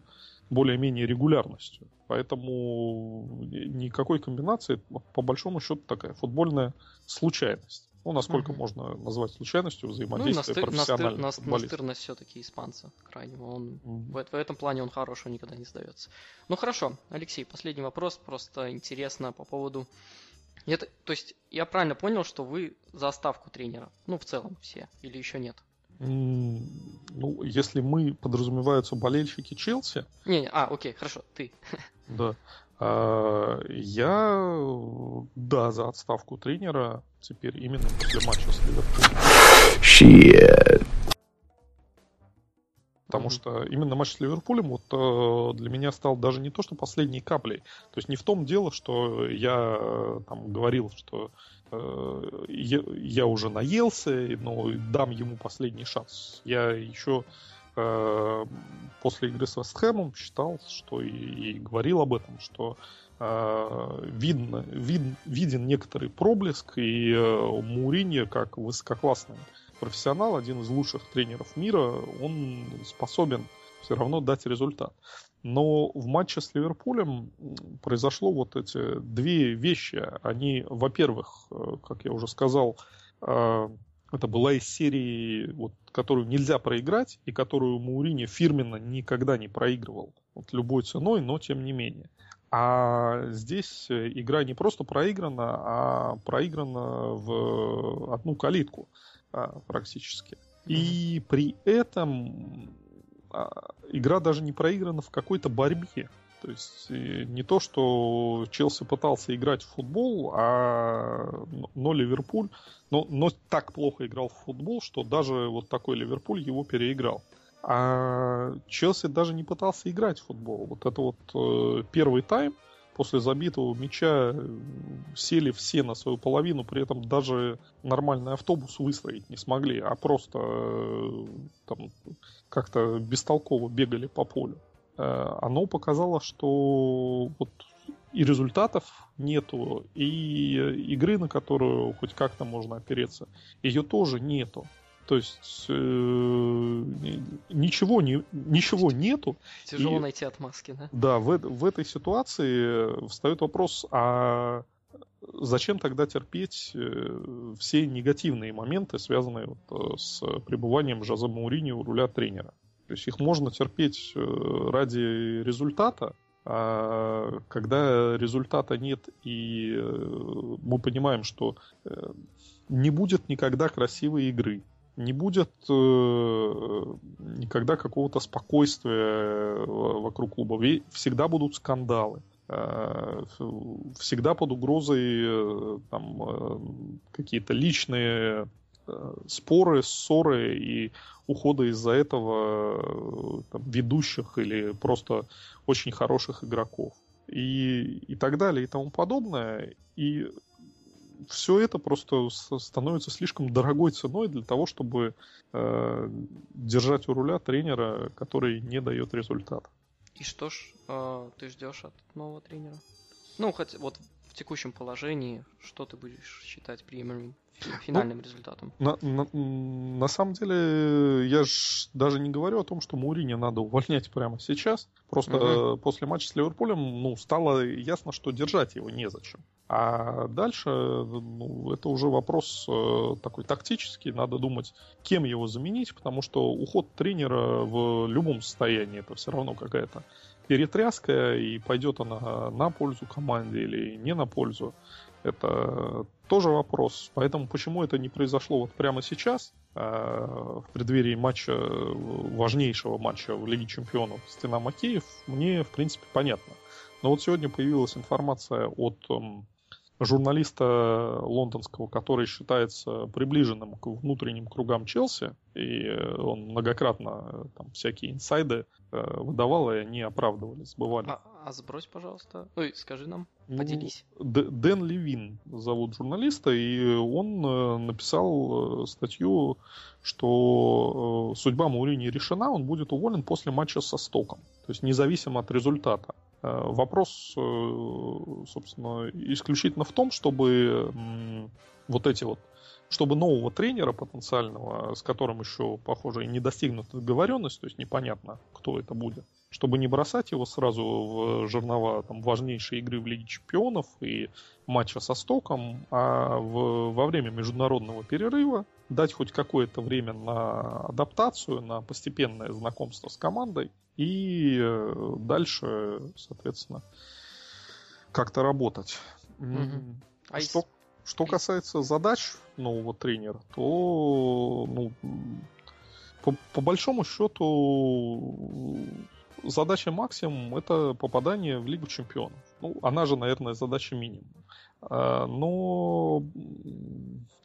[SPEAKER 4] более-менее регулярностью. Поэтому никакой комбинации, по большому счету, такая футбольная случайность. Ну, насколько угу. можно назвать случайностью взаимодействия ну, настыр, профессиональных
[SPEAKER 1] настыр, настырность все-таки испанца крайнего. Он, угу. в, в этом плане он хороший, он никогда не сдается. Ну хорошо, Алексей, последний вопрос, просто интересно по поводу... Это, то есть я правильно понял, что вы за оставку тренера? Ну, в целом все, или еще нет?
[SPEAKER 4] Ну, если мы подразумеваются болельщики Челси...
[SPEAKER 1] Не, не, а, окей, хорошо, ты.
[SPEAKER 4] Да. А, я, да, за отставку тренера теперь именно после матча с Ливерпулем. Shit. Потому что именно матч с Ливерпулем вот э, для меня стал даже не то, что последней каплей. То есть не в том дело, что я э, там говорил, что э, я, я уже наелся, но дам ему последний шанс. Я еще Э, после игры с Вестхэмом считал, что и, и говорил об этом, что видно, вид, виден некоторый проблеск, и э, Муриньо, как высококлассный профессионал, один из лучших тренеров мира, он способен все равно дать результат. Но в матче с Ливерпулем произошло вот эти две вещи. Они, во-первых, э, как я уже сказал, э, это была из серии, вот, которую нельзя проиграть, и которую Маурини фирменно никогда не проигрывал. Вот, любой ценой, но тем не менее. А здесь э, игра не просто проиграна, а проиграна в одну калитку а, практически. И при этом а, игра даже не проиграна в какой-то борьбе. То есть э, не то, что Челси пытался играть в футбол, а но Ливерпуль, но, но так плохо играл в футбол, что даже вот такой Ливерпуль его переиграл. А Челси даже не пытался играть в футбол. Вот это вот э, первый тайм, после забитого мяча сели все на свою половину, при этом даже нормальный автобус выстроить не смогли, а просто э, там как-то бестолково бегали по полю. Э, оно показало, что вот и результатов нету, и игры, на которую хоть как-то можно опереться, ее тоже нету. То есть э, ничего, не, ничего нету.
[SPEAKER 1] Тяжело и, найти отмазки, да?
[SPEAKER 4] Да, в, в этой ситуации встает вопрос, а зачем тогда терпеть э, все негативные моменты, связанные вот, э, с пребыванием Жозе Маурини у руля тренера? То есть их можно терпеть э, ради результата, а когда результата нет и э, мы понимаем, что э, не будет никогда красивой игры, не будет э, никогда какого-то спокойствия вокруг клуба. Всегда будут скандалы. Э, всегда под угрозой э, там, э, какие-то личные э, споры, ссоры и ухода из-за этого э, там, ведущих или просто очень хороших игроков. И, и так далее, и тому подобное. И все это просто становится слишком дорогой ценой для того, чтобы э, держать у руля тренера, который не дает результата.
[SPEAKER 1] И что ж э, ты ждешь от нового тренера? Ну, хоть вот в текущем положении, что ты будешь считать приемлемым финальным ну, результатом?
[SPEAKER 4] На, на, на самом деле, я же даже не говорю о том, что Мourinho надо увольнять прямо сейчас. Просто угу. после матча с Ливерпулем ну, стало ясно, что держать его незачем. А дальше ну, это уже вопрос э, такой тактический. Надо думать, кем его заменить, потому что уход тренера в любом состоянии это все равно какая-то перетряска, и пойдет она на пользу команде или не на пользу. Это тоже вопрос. Поэтому почему это не произошло вот прямо сейчас, э, в преддверии матча, важнейшего матча в Лиге Чемпионов с Динамо мне, в принципе, понятно. Но вот сегодня появилась информация от журналиста лондонского, который считается приближенным к внутренним кругам Челси, и э, он многократно э, там всякие инсайды э, выдавал, и они оправдывались, сбывали.
[SPEAKER 1] А, а сбрось, пожалуйста. Ой, скажи нам, поделись.
[SPEAKER 4] Д- Дэн Левин зовут журналиста, и он написал статью, что судьба Маурини решена, он будет уволен после матча со Стоком. То есть независимо от результата. Э, вопрос, э, собственно, исключительно в том, чтобы вот эти вот чтобы нового тренера потенциального, с которым еще, похоже, не достигнута договоренность, то есть непонятно, кто это будет, чтобы не бросать его сразу в жернова там, важнейшей игры в Лиге Чемпионов и матча со Стоком, а в, во время международного перерыва дать хоть какое-то время на адаптацию, на постепенное знакомство с командой и э, дальше, соответственно, как-то работать. Mm-hmm. А что, что касается задач нового тренера, то ну, по, по большому счету задача максимум это попадание в Лигу Чемпионов. Ну, она же, наверное, задача минимум. А, но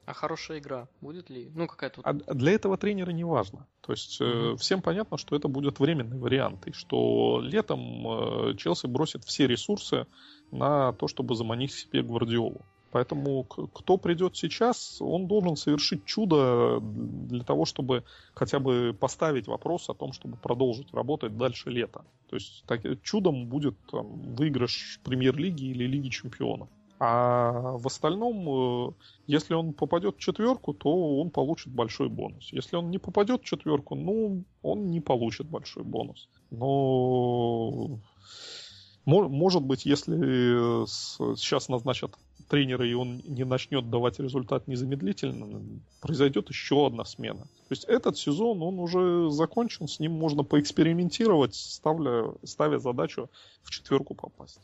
[SPEAKER 1] а хорошая игра будет ли? Ну, какая-то...
[SPEAKER 4] А для этого тренера не важно. То есть угу. всем понятно, что это будет временный вариант, и что летом э, Челси бросит все ресурсы на то, чтобы заманить себе Гвардиолу. Поэтому кто придет сейчас, он должен совершить чудо для того, чтобы хотя бы поставить вопрос о том, чтобы продолжить работать дальше лета. То есть так, чудом будет там, выигрыш премьер-лиги или Лиги чемпионов. А в остальном, э, если он попадет в четверку, то он получит большой бонус. Если он не попадет в четверку, ну, он не получит большой бонус. Но может быть, если сейчас назначат тренера, и он не начнет давать результат незамедлительно, произойдет еще одна смена. То есть этот сезон, он уже закончен, с ним можно поэкспериментировать, ставля, ставя задачу в четверку попасть.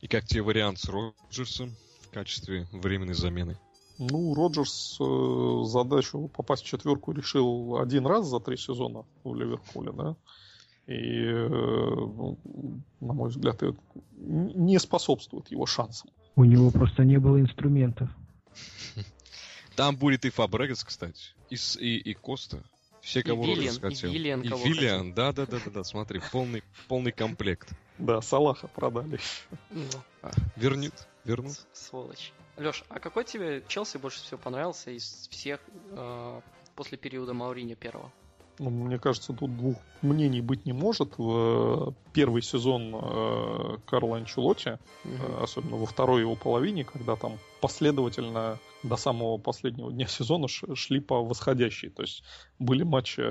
[SPEAKER 5] И как тебе вариант с Роджерсом в качестве временной замены?
[SPEAKER 4] Ну, Роджерс э, задачу попасть в четверку решил один раз за три сезона в Ливерпуле, да. И, э, ну, на мой взгляд, это не способствует его шансам.
[SPEAKER 2] У него просто не было инструментов.
[SPEAKER 5] Там будет и Фабрегас, кстати, и, и, и Коста. Все, кого
[SPEAKER 1] и Роджерс
[SPEAKER 5] хотел.
[SPEAKER 1] И Виллиан,
[SPEAKER 5] и Виллиан, да, да, да, да, да, смотри, полный, полный комплект.
[SPEAKER 4] Да, Салаха продали.
[SPEAKER 1] Ну,
[SPEAKER 5] А, вернут,
[SPEAKER 1] сволочь. Леш, а какой тебе Челси больше всего понравился из всех э, после периода Мауриньо первого?
[SPEAKER 4] Ну, мне кажется, тут двух мнений быть не может. В э, первый сезон э, Карла Анчелотти, э, особенно во второй его половине, когда там последовательно до самого последнего дня сезона шли по восходящей. То есть были матчи,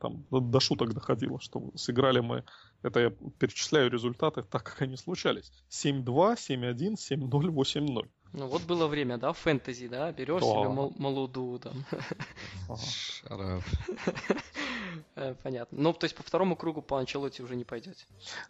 [SPEAKER 4] там до, до шуток доходило, что сыграли мы, это я перечисляю результаты так, как они случались. 7-2, 7-1, 7-0, 8-0.
[SPEAKER 1] Ну вот было время, да, фэнтези, да, берешь
[SPEAKER 4] Да.
[SPEAKER 1] себе Мал- Малуду там.
[SPEAKER 5] Шарап.
[SPEAKER 1] Э, Понятно. Ну, то есть по второму кругу по Анчелоте уже не пойдете.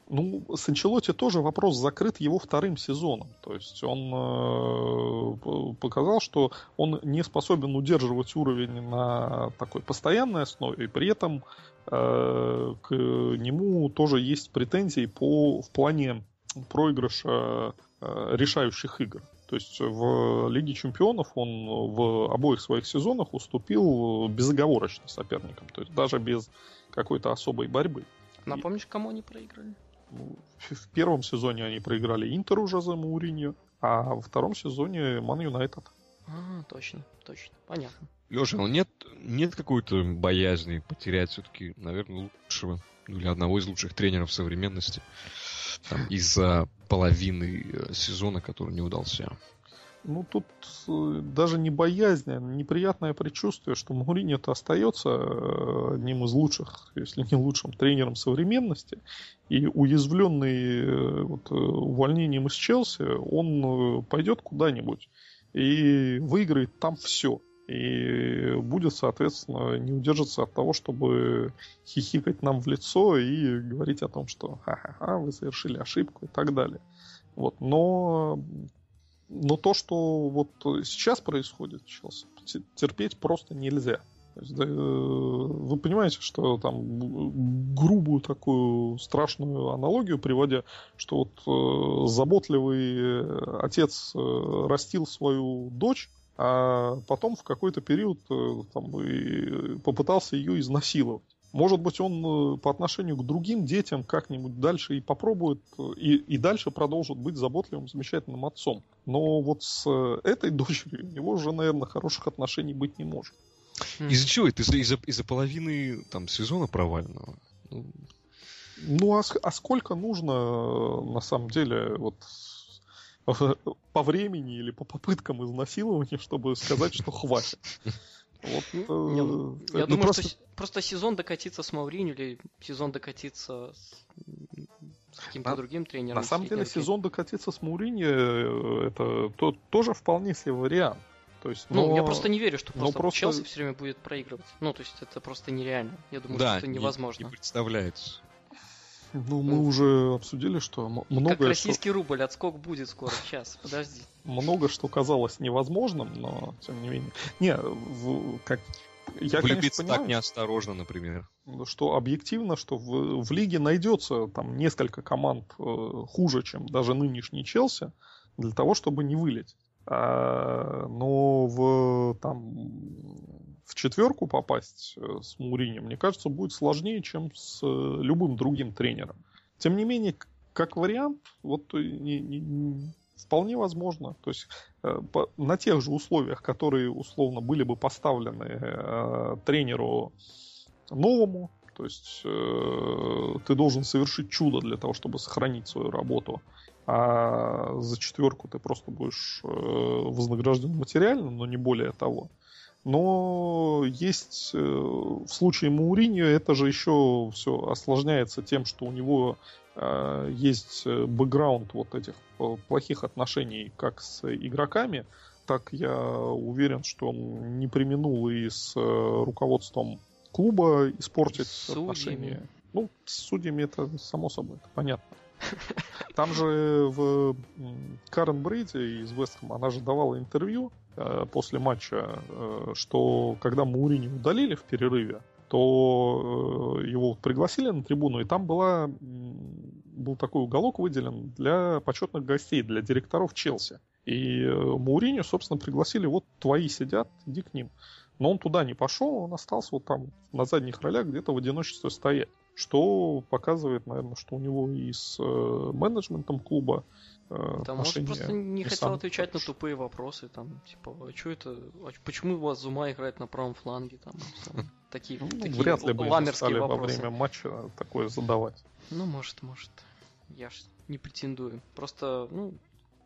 [SPEAKER 4] Ну, с Анчелотти тоже вопрос закрыт его вторым сезоном. То есть он э, показал, что он не способен удерживать уровень на такой постоянной основе, и при этом э, к нему тоже есть претензии по, в плане проигрыша э, решающих игр. То есть в Лиге Чемпионов он в обоих своих сезонах уступил безоговорочно соперникам, то есть даже без какой-то особой борьбы.
[SPEAKER 1] Напомнишь, кому они проиграли?
[SPEAKER 4] Ну, В в первом сезоне они проиграли Интеру Жозе Мауриньо, а во втором сезоне Ман Юнайтед.
[SPEAKER 1] А, точно, точно. Понятно.
[SPEAKER 5] Леша, ну нет, нет какой-то боязни потерять все-таки, наверное, лучшего, ну, или одного из лучших тренеров современности там, из-за половины э, сезона, который не удался.
[SPEAKER 4] Ну, тут э, даже не боязнь, а неприятное предчувствие, что Мауриньо-то остается э, одним из лучших, если не лучшим тренером современности. И уязвленный вот, увольнением из Челси, он пойдет куда-нибудь и выиграет там все. И будет, соответственно, не удержаться от того, чтобы хихикать нам в лицо и говорить о том, что ха-ха-ха, вы совершили ошибку и так далее. Вот. Но но то, что вот сейчас происходит те- терпеть просто нельзя. Э, вы понимаете, что там грубую такую страшную аналогию приводя, что вот э, заботливый отец э, растил свою дочь, а потом в какой-то период э, там, и попытался ее изнасиловать. Может быть, он э, по отношению к другим детям как-нибудь дальше и попробует, э, и, и дальше продолжит быть заботливым, замечательным отцом. Но вот с этой дочерью у него уже, наверное, хороших отношений быть не может.
[SPEAKER 5] Из-за чего это? Из-за, из-за, из-за половины там сезона проваленного? Ну,
[SPEAKER 4] Ну, а, а сколько нужно, на самом деле, вот по времени или по попыткам изнасилования, чтобы сказать, что хватит? Вот, э,
[SPEAKER 1] Не, ну, Я
[SPEAKER 4] ну,
[SPEAKER 1] думаю,
[SPEAKER 4] просто-
[SPEAKER 1] что с- просто сезон докатиться с Мауриню или сезон докатиться с, с каким-то
[SPEAKER 4] На-
[SPEAKER 1] другим тренером.
[SPEAKER 4] На самом деле сезон докатиться с Мауриньо э, это то- тоже вполне себе вариант. То есть,
[SPEAKER 1] Ну,
[SPEAKER 4] но-
[SPEAKER 1] я просто не верю, что
[SPEAKER 4] но
[SPEAKER 1] просто,
[SPEAKER 4] просто-
[SPEAKER 1] Челси все время будет проигрывать. Ну, то есть это просто нереально. Я думаю,
[SPEAKER 5] да,
[SPEAKER 1] что это
[SPEAKER 5] не-
[SPEAKER 1] невозможно.
[SPEAKER 5] Не, представляется.
[SPEAKER 4] Ну, мы
[SPEAKER 1] Ну,
[SPEAKER 4] уже обсудили, что м-
[SPEAKER 1] Как
[SPEAKER 4] многое, что,
[SPEAKER 1] российский рубль, отскок будет скоро. Сейчас, подожди.
[SPEAKER 4] много что казалось невозможным, но тем не менее. Не, в- как я,
[SPEAKER 5] Влюбиться
[SPEAKER 4] конечно,
[SPEAKER 5] так
[SPEAKER 4] понимаю,
[SPEAKER 5] неосторожно, например.
[SPEAKER 4] что объективно, что в, в лиге найдется там несколько команд э, хуже, чем даже нынешний Челси, для того, чтобы не вылететь. А, но в, там, в четверку попасть э, с Муринем, мне кажется, будет сложнее, чем с э, любым другим тренером. Тем не менее, как вариант, вот э, не- не- не- вполне возможно. То есть э, по- на тех же условиях, которые условно были бы поставлены э, тренеру новому, то есть э, ты должен совершить чудо для того, чтобы сохранить свою работу, а за четверку ты просто будешь вознагражден материально, но не более того. Но есть э, в случае Мауриньо это же еще все осложняется тем, что у него э, есть э, бэкграунд вот этих плохих отношений как с игроками, так я уверен, что он не применул и с руководством клуба испортить
[SPEAKER 1] судьями.
[SPEAKER 4] отношения. Ну, с судьями это само собой, это понятно. Там же в Карен Брейди из Вестхэма, она же давала интервью после матча, э, что когда Маурини удалили в перерыве, то э, его пригласили на трибуну, и там была, был такой уголок выделен для почетных гостей, для директоров Челси. И э, Мауриню, собственно, пригласили, вот твои сидят, иди к ним. Но он туда не пошел, он остался вот там на задних ролях где-то в одиночестве стоять. что показывает, наверное, что у него и с э, менеджментом клуба э,
[SPEAKER 1] может,
[SPEAKER 4] отношения
[SPEAKER 1] просто не хотел отвечать на тупые вопросы, там, типа, а что это, а почему у вас Зума играет на правом фланге, там, такие,
[SPEAKER 4] Ну,
[SPEAKER 1] такие
[SPEAKER 4] вряд ли бы
[SPEAKER 1] ламерские
[SPEAKER 4] стали во
[SPEAKER 1] вопросы.
[SPEAKER 4] время матча такое задавать.
[SPEAKER 1] Ну, может, может. Я ж не претендую. Просто, ну,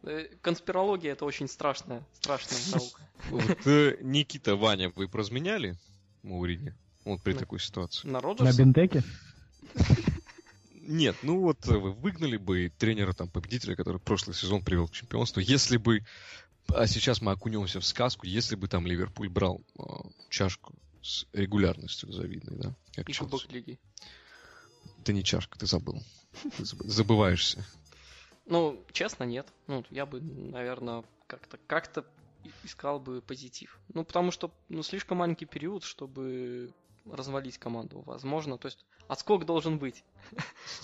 [SPEAKER 1] э, конспирология это очень страшная, страшная наука.
[SPEAKER 5] Вот, э, Никита, Ваня, вы поразменяли Маурини? Вот при такой ситуации.
[SPEAKER 1] На
[SPEAKER 2] На
[SPEAKER 1] Роджерса?
[SPEAKER 2] Бентеке?
[SPEAKER 5] Нет, ну вот э, вы выгнали бы тренера там победителя, который прошлый сезон привел к чемпионству, если бы, а сейчас мы окунемся в сказку, если бы там Ливерпуль брал э, чашку с регулярностью завидной, да? Как
[SPEAKER 1] И
[SPEAKER 5] Челси.
[SPEAKER 1] Лиги.
[SPEAKER 5] Это не чашка, ты забыл. Ты забываешься.
[SPEAKER 1] Ну, честно, нет. Ну, я бы, наверное, как-то как-то искал бы позитив. Ну, потому что, ну, слишком маленький период, чтобы развалить команду. Возможно, то есть отскок должен быть.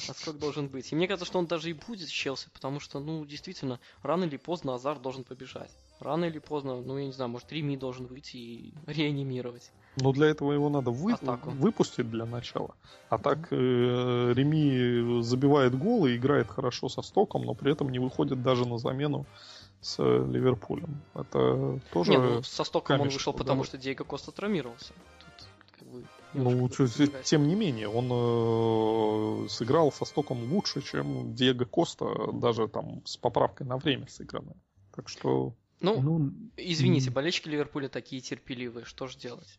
[SPEAKER 1] отскок должен быть. И мне кажется, что он даже и будет Челси, потому что, ну, действительно, рано или поздно Азар должен побежать. Рано или поздно, ну, я не знаю, может, Реми должен выйти и реанимировать.
[SPEAKER 4] Но для этого его надо вы-
[SPEAKER 1] Атаку.
[SPEAKER 4] выпустить для начала. А так э, Реми забивает гол и играет хорошо со стоком, но при этом не выходит даже на замену с э, Ливерпулем. Это тоже...
[SPEAKER 1] Не, ну, со стоком он вышел, потому что Диего Коста травмировался.
[SPEAKER 4] Ну, тем не менее, он э, сыграл со стоком лучше, чем Диего Коста, даже там с поправкой на время сыгранное. Так что
[SPEAKER 1] Ну,
[SPEAKER 2] Ну,
[SPEAKER 1] Извините, болельщики Ливерпуля такие терпеливые, что же делать?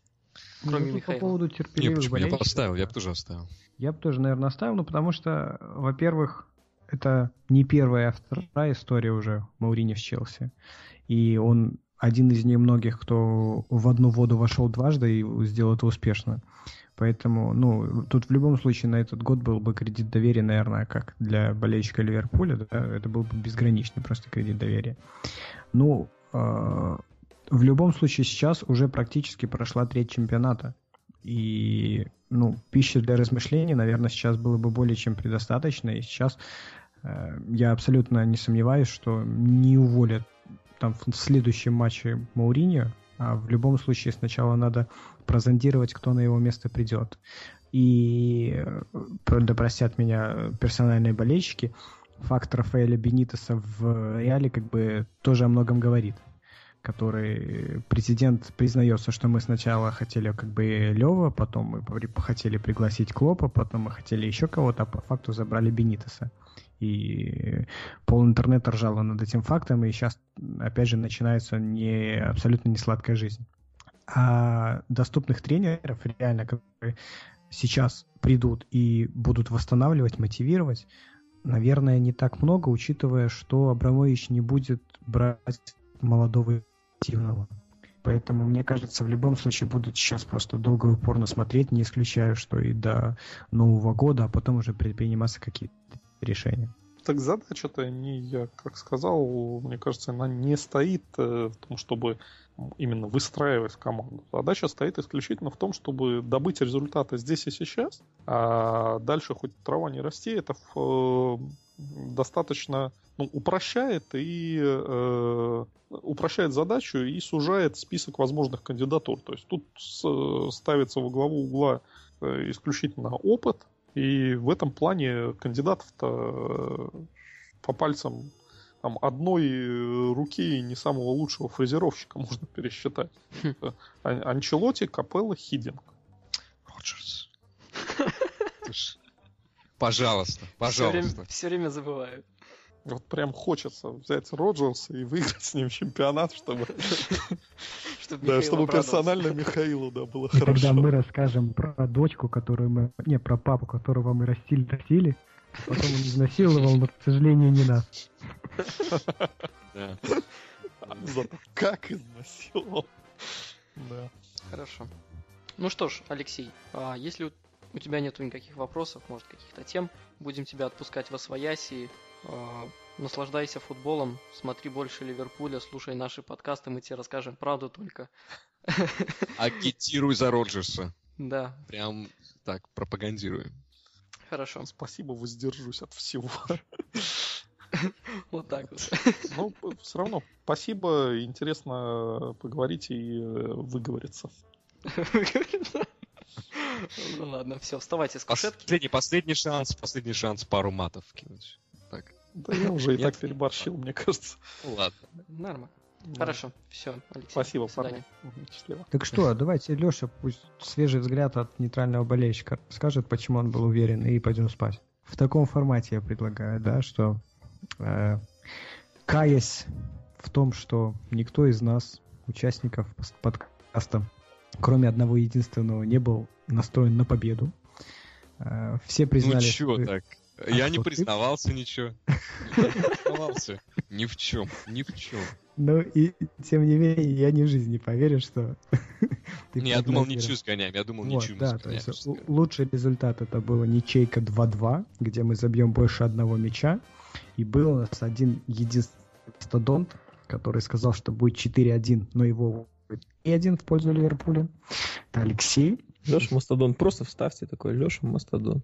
[SPEAKER 2] ну,
[SPEAKER 1] Кроме
[SPEAKER 2] тут
[SPEAKER 1] Михаила.
[SPEAKER 2] По поводу терпеливых
[SPEAKER 5] почему? Я бы оставил, я бы тоже оставил.
[SPEAKER 2] Я бы тоже, наверное, оставил, ну, потому что, во-первых, это не первая, а вторая история уже Маурини в Челси. И он один из немногих, кто в одну воду вошел дважды и сделал это успешно. Поэтому, ну, тут в любом случае на этот год был бы кредит доверия, наверное, как для болельщика Ливерпуля, да, это был бы безграничный просто кредит доверия. Ну, э, в любом случае сейчас уже практически прошла треть чемпионата. И, ну, пищи для размышлений, наверное, сейчас было бы более чем предостаточно. И сейчас э, я абсолютно не сомневаюсь, что не уволят там в следующем матче Мауриньо, а в любом случае сначала надо прозондировать, кто на его место придет. И, э, да простят меня персональные болельщики, факт Рафаэля Бенитеса в Реале как бы тоже о многом говорит который президент признается, что мы сначала хотели как бы Лева, потом мы хотели пригласить Клопа, потом мы хотели еще кого-то, а по факту забрали Бенитеса. И пол интернета ржало над этим фактом, и сейчас, опять же, начинается не, абсолютно не сладкая жизнь. А доступных тренеров, реально, которые сейчас придут и будут восстанавливать, мотивировать, наверное, не так много, учитывая, что Абрамович не будет брать молодого активного. Поэтому, мне кажется, в любом случае будут сейчас просто долго и упорно смотреть, не исключаю, что и до Нового года, а потом уже предприниматься какие-то решения.
[SPEAKER 4] Так задача-то не, я как сказал, мне кажется, она не стоит э, в том, чтобы именно выстраивать команду. Задача стоит исключительно в том, чтобы добыть результаты здесь и сейчас, а дальше хоть трава не расти, это э, достаточно ну, упрощает и э, упрощает задачу и сужает список возможных кандидатур. То есть тут с- ставится во главу угла э, исключительно опыт, и в этом плане кандидатов-то э, по пальцам там, одной э, руки не самого лучшего фрезеровщика можно пересчитать.
[SPEAKER 1] Хм.
[SPEAKER 4] Это Ан- Анчелотти, Капелла, Хидинг.
[SPEAKER 5] Роджерс. Ж- Пожалуйста,
[SPEAKER 1] Все
[SPEAKER 5] пожалуйста.
[SPEAKER 1] время, все время забываю.
[SPEAKER 4] Вот прям хочется взять Роджерса и выиграть с ним чемпионат, чтобы,
[SPEAKER 1] Чтобы,
[SPEAKER 4] да, чтобы персонально Михаилу да, было
[SPEAKER 2] И когда
[SPEAKER 4] хорошо.
[SPEAKER 2] мы расскажем про дочку, которую мы... Не, про папу, которого мы растили, растили, потом он изнасиловал, но, к сожалению, не нас.
[SPEAKER 5] Да.
[SPEAKER 4] Зато как изнасиловал. Да.
[SPEAKER 1] Хорошо. Ну что ж, Алексей, а если у- у тебя нету никаких вопросов, может, каких-то тем, будем тебя отпускать во свояси. А, Наслаждайся футболом, смотри больше Ливерпуля, слушай наши подкасты, мы тебе расскажем правду только.
[SPEAKER 5] Агитируй за Роджерса.
[SPEAKER 1] Да,
[SPEAKER 5] Прям так, пропагандируем.
[SPEAKER 1] хорошо.
[SPEAKER 4] Спасибо, воздержусь от всего.
[SPEAKER 1] Вот так вот.
[SPEAKER 4] Ну, все равно, спасибо, интересно поговорить и э, выговориться.
[SPEAKER 1] Ну ладно, все, вставайте с кушетки.
[SPEAKER 5] Последний, последний шанс, последний шанс пару матов кинуть.
[SPEAKER 4] Да я уже и так переборщил, мне кажется.
[SPEAKER 5] ладно.
[SPEAKER 1] Нормально. Хорошо, все, Алексей.
[SPEAKER 4] Спасибо, парни. Счастливо.
[SPEAKER 2] Так что, давайте Леша пусть свежий взгляд от нейтрального болельщика скажет, почему он был уверен, и пойдем спать. В таком формате я предлагаю, да, что э, каясь в том, что никто из нас, участников подкаста, кроме одного единственного, не был настроен на победу. Э, все признали...
[SPEAKER 5] ну чё
[SPEAKER 2] что-
[SPEAKER 5] так?
[SPEAKER 2] А
[SPEAKER 5] Я не признавался ничего. Я не признавался. Ни в чем, ни в чем.
[SPEAKER 2] Ну и тем не менее, я ни в жизни не поверю, что... ты
[SPEAKER 5] Не, я думал ничью сгоняем, я думал ничью
[SPEAKER 2] да, то есть лучший результат это было ничейка 2-2, где мы забьем больше одного мяча. И был у нас один единственный стадонт, который сказал, что будет 4-1, но его 1 в пользу Ливерпуля. Это Алексей.
[SPEAKER 6] Леша Мастодон. Просто вставьте такой Леша Мастодон.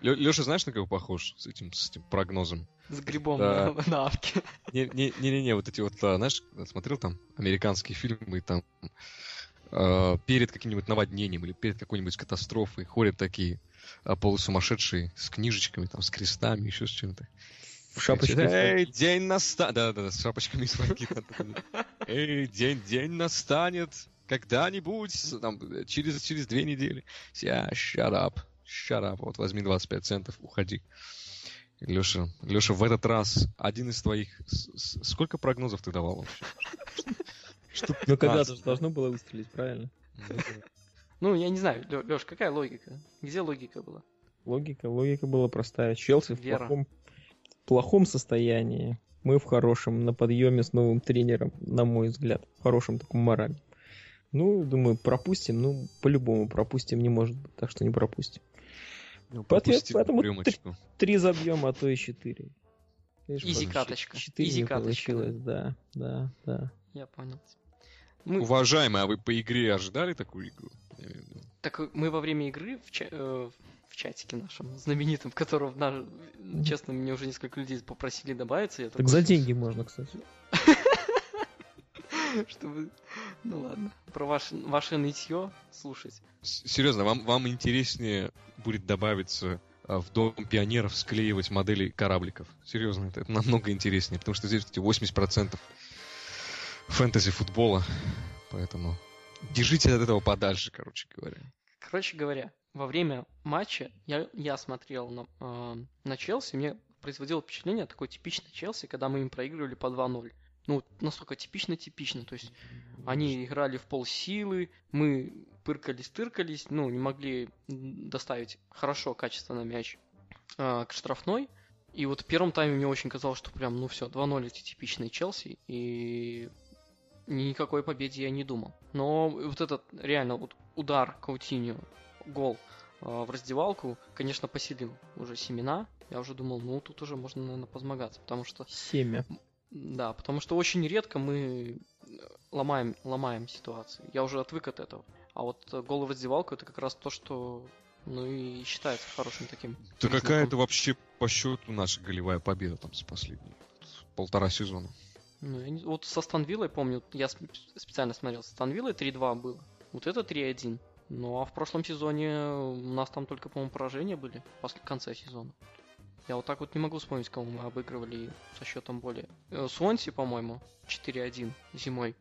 [SPEAKER 5] Лёша, знаешь, на кого похож с этим, с этим прогнозом?
[SPEAKER 1] С грибом
[SPEAKER 5] Да.
[SPEAKER 1] на, на авке.
[SPEAKER 5] Не-не-не, вот эти вот, а, знаешь, смотрел там американские фильмы, и там э, перед каким-нибудь наводнением или перед какой-нибудь катастрофой ходят такие а, полусумасшедшие с книжечками, там, с крестами, еще с чем-то.
[SPEAKER 6] В шапочке.
[SPEAKER 5] Эй, день настанет. Да, да, да, с шапочками из. Эй, день, день настанет. Когда-нибудь, там, через, через две недели. Я, shut up, shut up. Вот возьми 25 центов, уходи. Леша, Леша, в этот раз один из твоих... Сколько прогнозов ты давал вообще? Штук
[SPEAKER 6] Ну когда-то
[SPEAKER 5] 15,
[SPEAKER 6] же должно было выстрелить, правильно?
[SPEAKER 1] Ну, я не знаю, Леш, какая логика? Где логика была?
[SPEAKER 6] Логика, логика была простая. Челси в плохом, в плохом состоянии. Мы в хорошем, на подъеме с новым тренером, на мой взгляд. В хорошем таком морале. Ну, думаю, пропустим. Ну, по-любому пропустим не может быть, так что не пропустим.
[SPEAKER 5] Ну, пропустил
[SPEAKER 6] поэтому
[SPEAKER 5] рюмочку.
[SPEAKER 6] Три забьем, а то и четыре.
[SPEAKER 1] Изи каточка. Изи каточка.
[SPEAKER 6] получилось, да, да, да.
[SPEAKER 1] Я понял. Мы,
[SPEAKER 5] Уважаемые, а вы по игре ожидали такую игру? Я имею в виду.
[SPEAKER 1] так мы во время игры в, ча- э, в чатике нашем знаменитом, в котором, на- честно, мне уже несколько людей попросили добавиться. Я
[SPEAKER 6] Так
[SPEAKER 1] такой,
[SPEAKER 6] за деньги можно, кстати.
[SPEAKER 1] Чтобы... Ну ладно. Про ваше, ваше нытье слушать.
[SPEAKER 5] С- Серьезно, вам, вам интереснее будет добавиться а, в Дом пионеров склеивать модели корабликов. Серьезно, это, это намного интереснее, потому что здесь эти 80% фэнтези футбола. Поэтому держите от этого подальше, короче говоря.
[SPEAKER 1] Короче говоря, во время матча я, я смотрел на, э, на Челси, мне производило впечатление такой типичный Челси, когда мы им проигрывали по 2-0. Ну, настолько типично-типично. То есть они играли в полсилы, мы пыркались-тыркались, ну, не могли доставить хорошо, качественно мяч э, к штрафной. И вот в первом тайме мне очень казалось, что прям, ну все, 2-0 эти типичные Челси, и никакой победе я не думал. Но вот этот реально вот удар Каутиньо, гол э, в раздевалку, конечно, поселил уже семена. Я уже думал, ну тут уже можно, наверное, позмагаться, потому что
[SPEAKER 6] Семя.
[SPEAKER 1] Да, потому что очень редко мы э, ломаем, ломаем ситуации. Я уже отвык от этого. А вот э, гол в раздевалку это как раз то, что ну и считается хорошим таким.
[SPEAKER 5] Да какая это вообще по счету наша голевая победа там с последней? Полтора сезона.
[SPEAKER 1] Ну, я не- Вот со Станвиллой, помню, я сп- специально смотрел, со Станвиллой 3-2 было. Вот это 3-1. Ну а в прошлом сезоне у нас там только, по-моему, поражения были после конца сезона. Я вот так вот не могу вспомнить, кого мы обыгрывали со счетом более. Э, Суонси, по-моему, 4-1 зимой.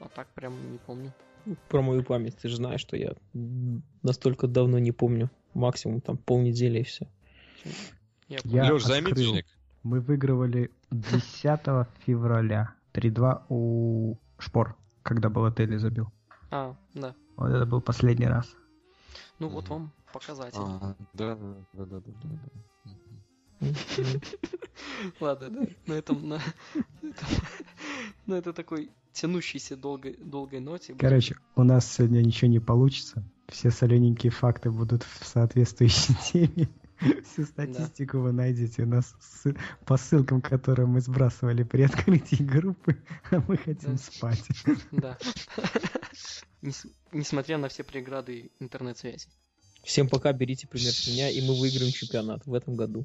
[SPEAKER 1] А так прям не помню.
[SPEAKER 6] Про мою память, ты же знаешь, что я настолько давно не помню. Максимум там полнедели и все.
[SPEAKER 1] Я
[SPEAKER 2] Я
[SPEAKER 5] Леш, займи денег.
[SPEAKER 2] Мы выигрывали 10 февраля 3-2 у Шпор, когда Балотелли забил.
[SPEAKER 1] А, да.
[SPEAKER 2] Вот это был последний раз.
[SPEAKER 1] Ну вот вам показатель.
[SPEAKER 5] А, да, да, да, да, да.
[SPEAKER 1] Ладно, да. На этом, на, на этой такой тянущейся долгой, долгой ноте.
[SPEAKER 2] Короче, у нас сегодня ничего не получится. Все солененькие факты будут в соответствующей теме. Всю статистику вы найдете у нас с- по ссылкам, которые мы сбрасывали при открытии группы, а мы хотим
[SPEAKER 1] Да.
[SPEAKER 2] спать.
[SPEAKER 1] Да. Нес- Несмотря на все преграды интернет-связи.
[SPEAKER 6] Всем пока, берите пример с меня, и мы выиграем чемпионат в этом году.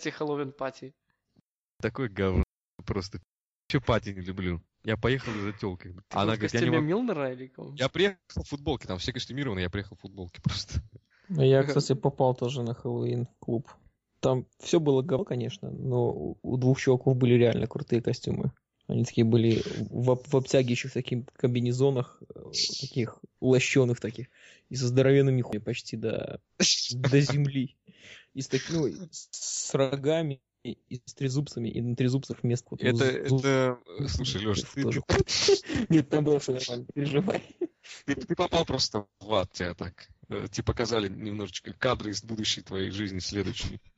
[SPEAKER 1] Тебе Хэллоуин пати?
[SPEAKER 5] Такой говно. Просто. Че пати не люблю. Я поехал за телкой.
[SPEAKER 1] Ты
[SPEAKER 5] Она
[SPEAKER 1] в
[SPEAKER 5] говорит, я не могу.
[SPEAKER 1] Милнера или кого?
[SPEAKER 5] Я приехал в футболке, там все костюмированы, я приехал в футболке просто.
[SPEAKER 6] Ну, Я, кстати, попал тоже на Хэллоуин клуб. Там все было говно, конечно, но у- двух чуваков были реально крутые костюмы. Они такие были в, в обтягивающих таких комбинезонах, э, таких лощеных таких, и со здоровенными хуями почти до, до земли. И с, так- ну, с рогами, и с трезубцами, и на трезубцах вместо... вот
[SPEAKER 5] Это,
[SPEAKER 6] зуб-
[SPEAKER 5] это... Слушай, Леша, ты,
[SPEAKER 6] тоже. Нет, там было все нормально, не переживай.
[SPEAKER 5] ты- ты попал просто в ад, тебя так. Э, Тебе показали немножечко кадры из будущей твоей жизни следующей.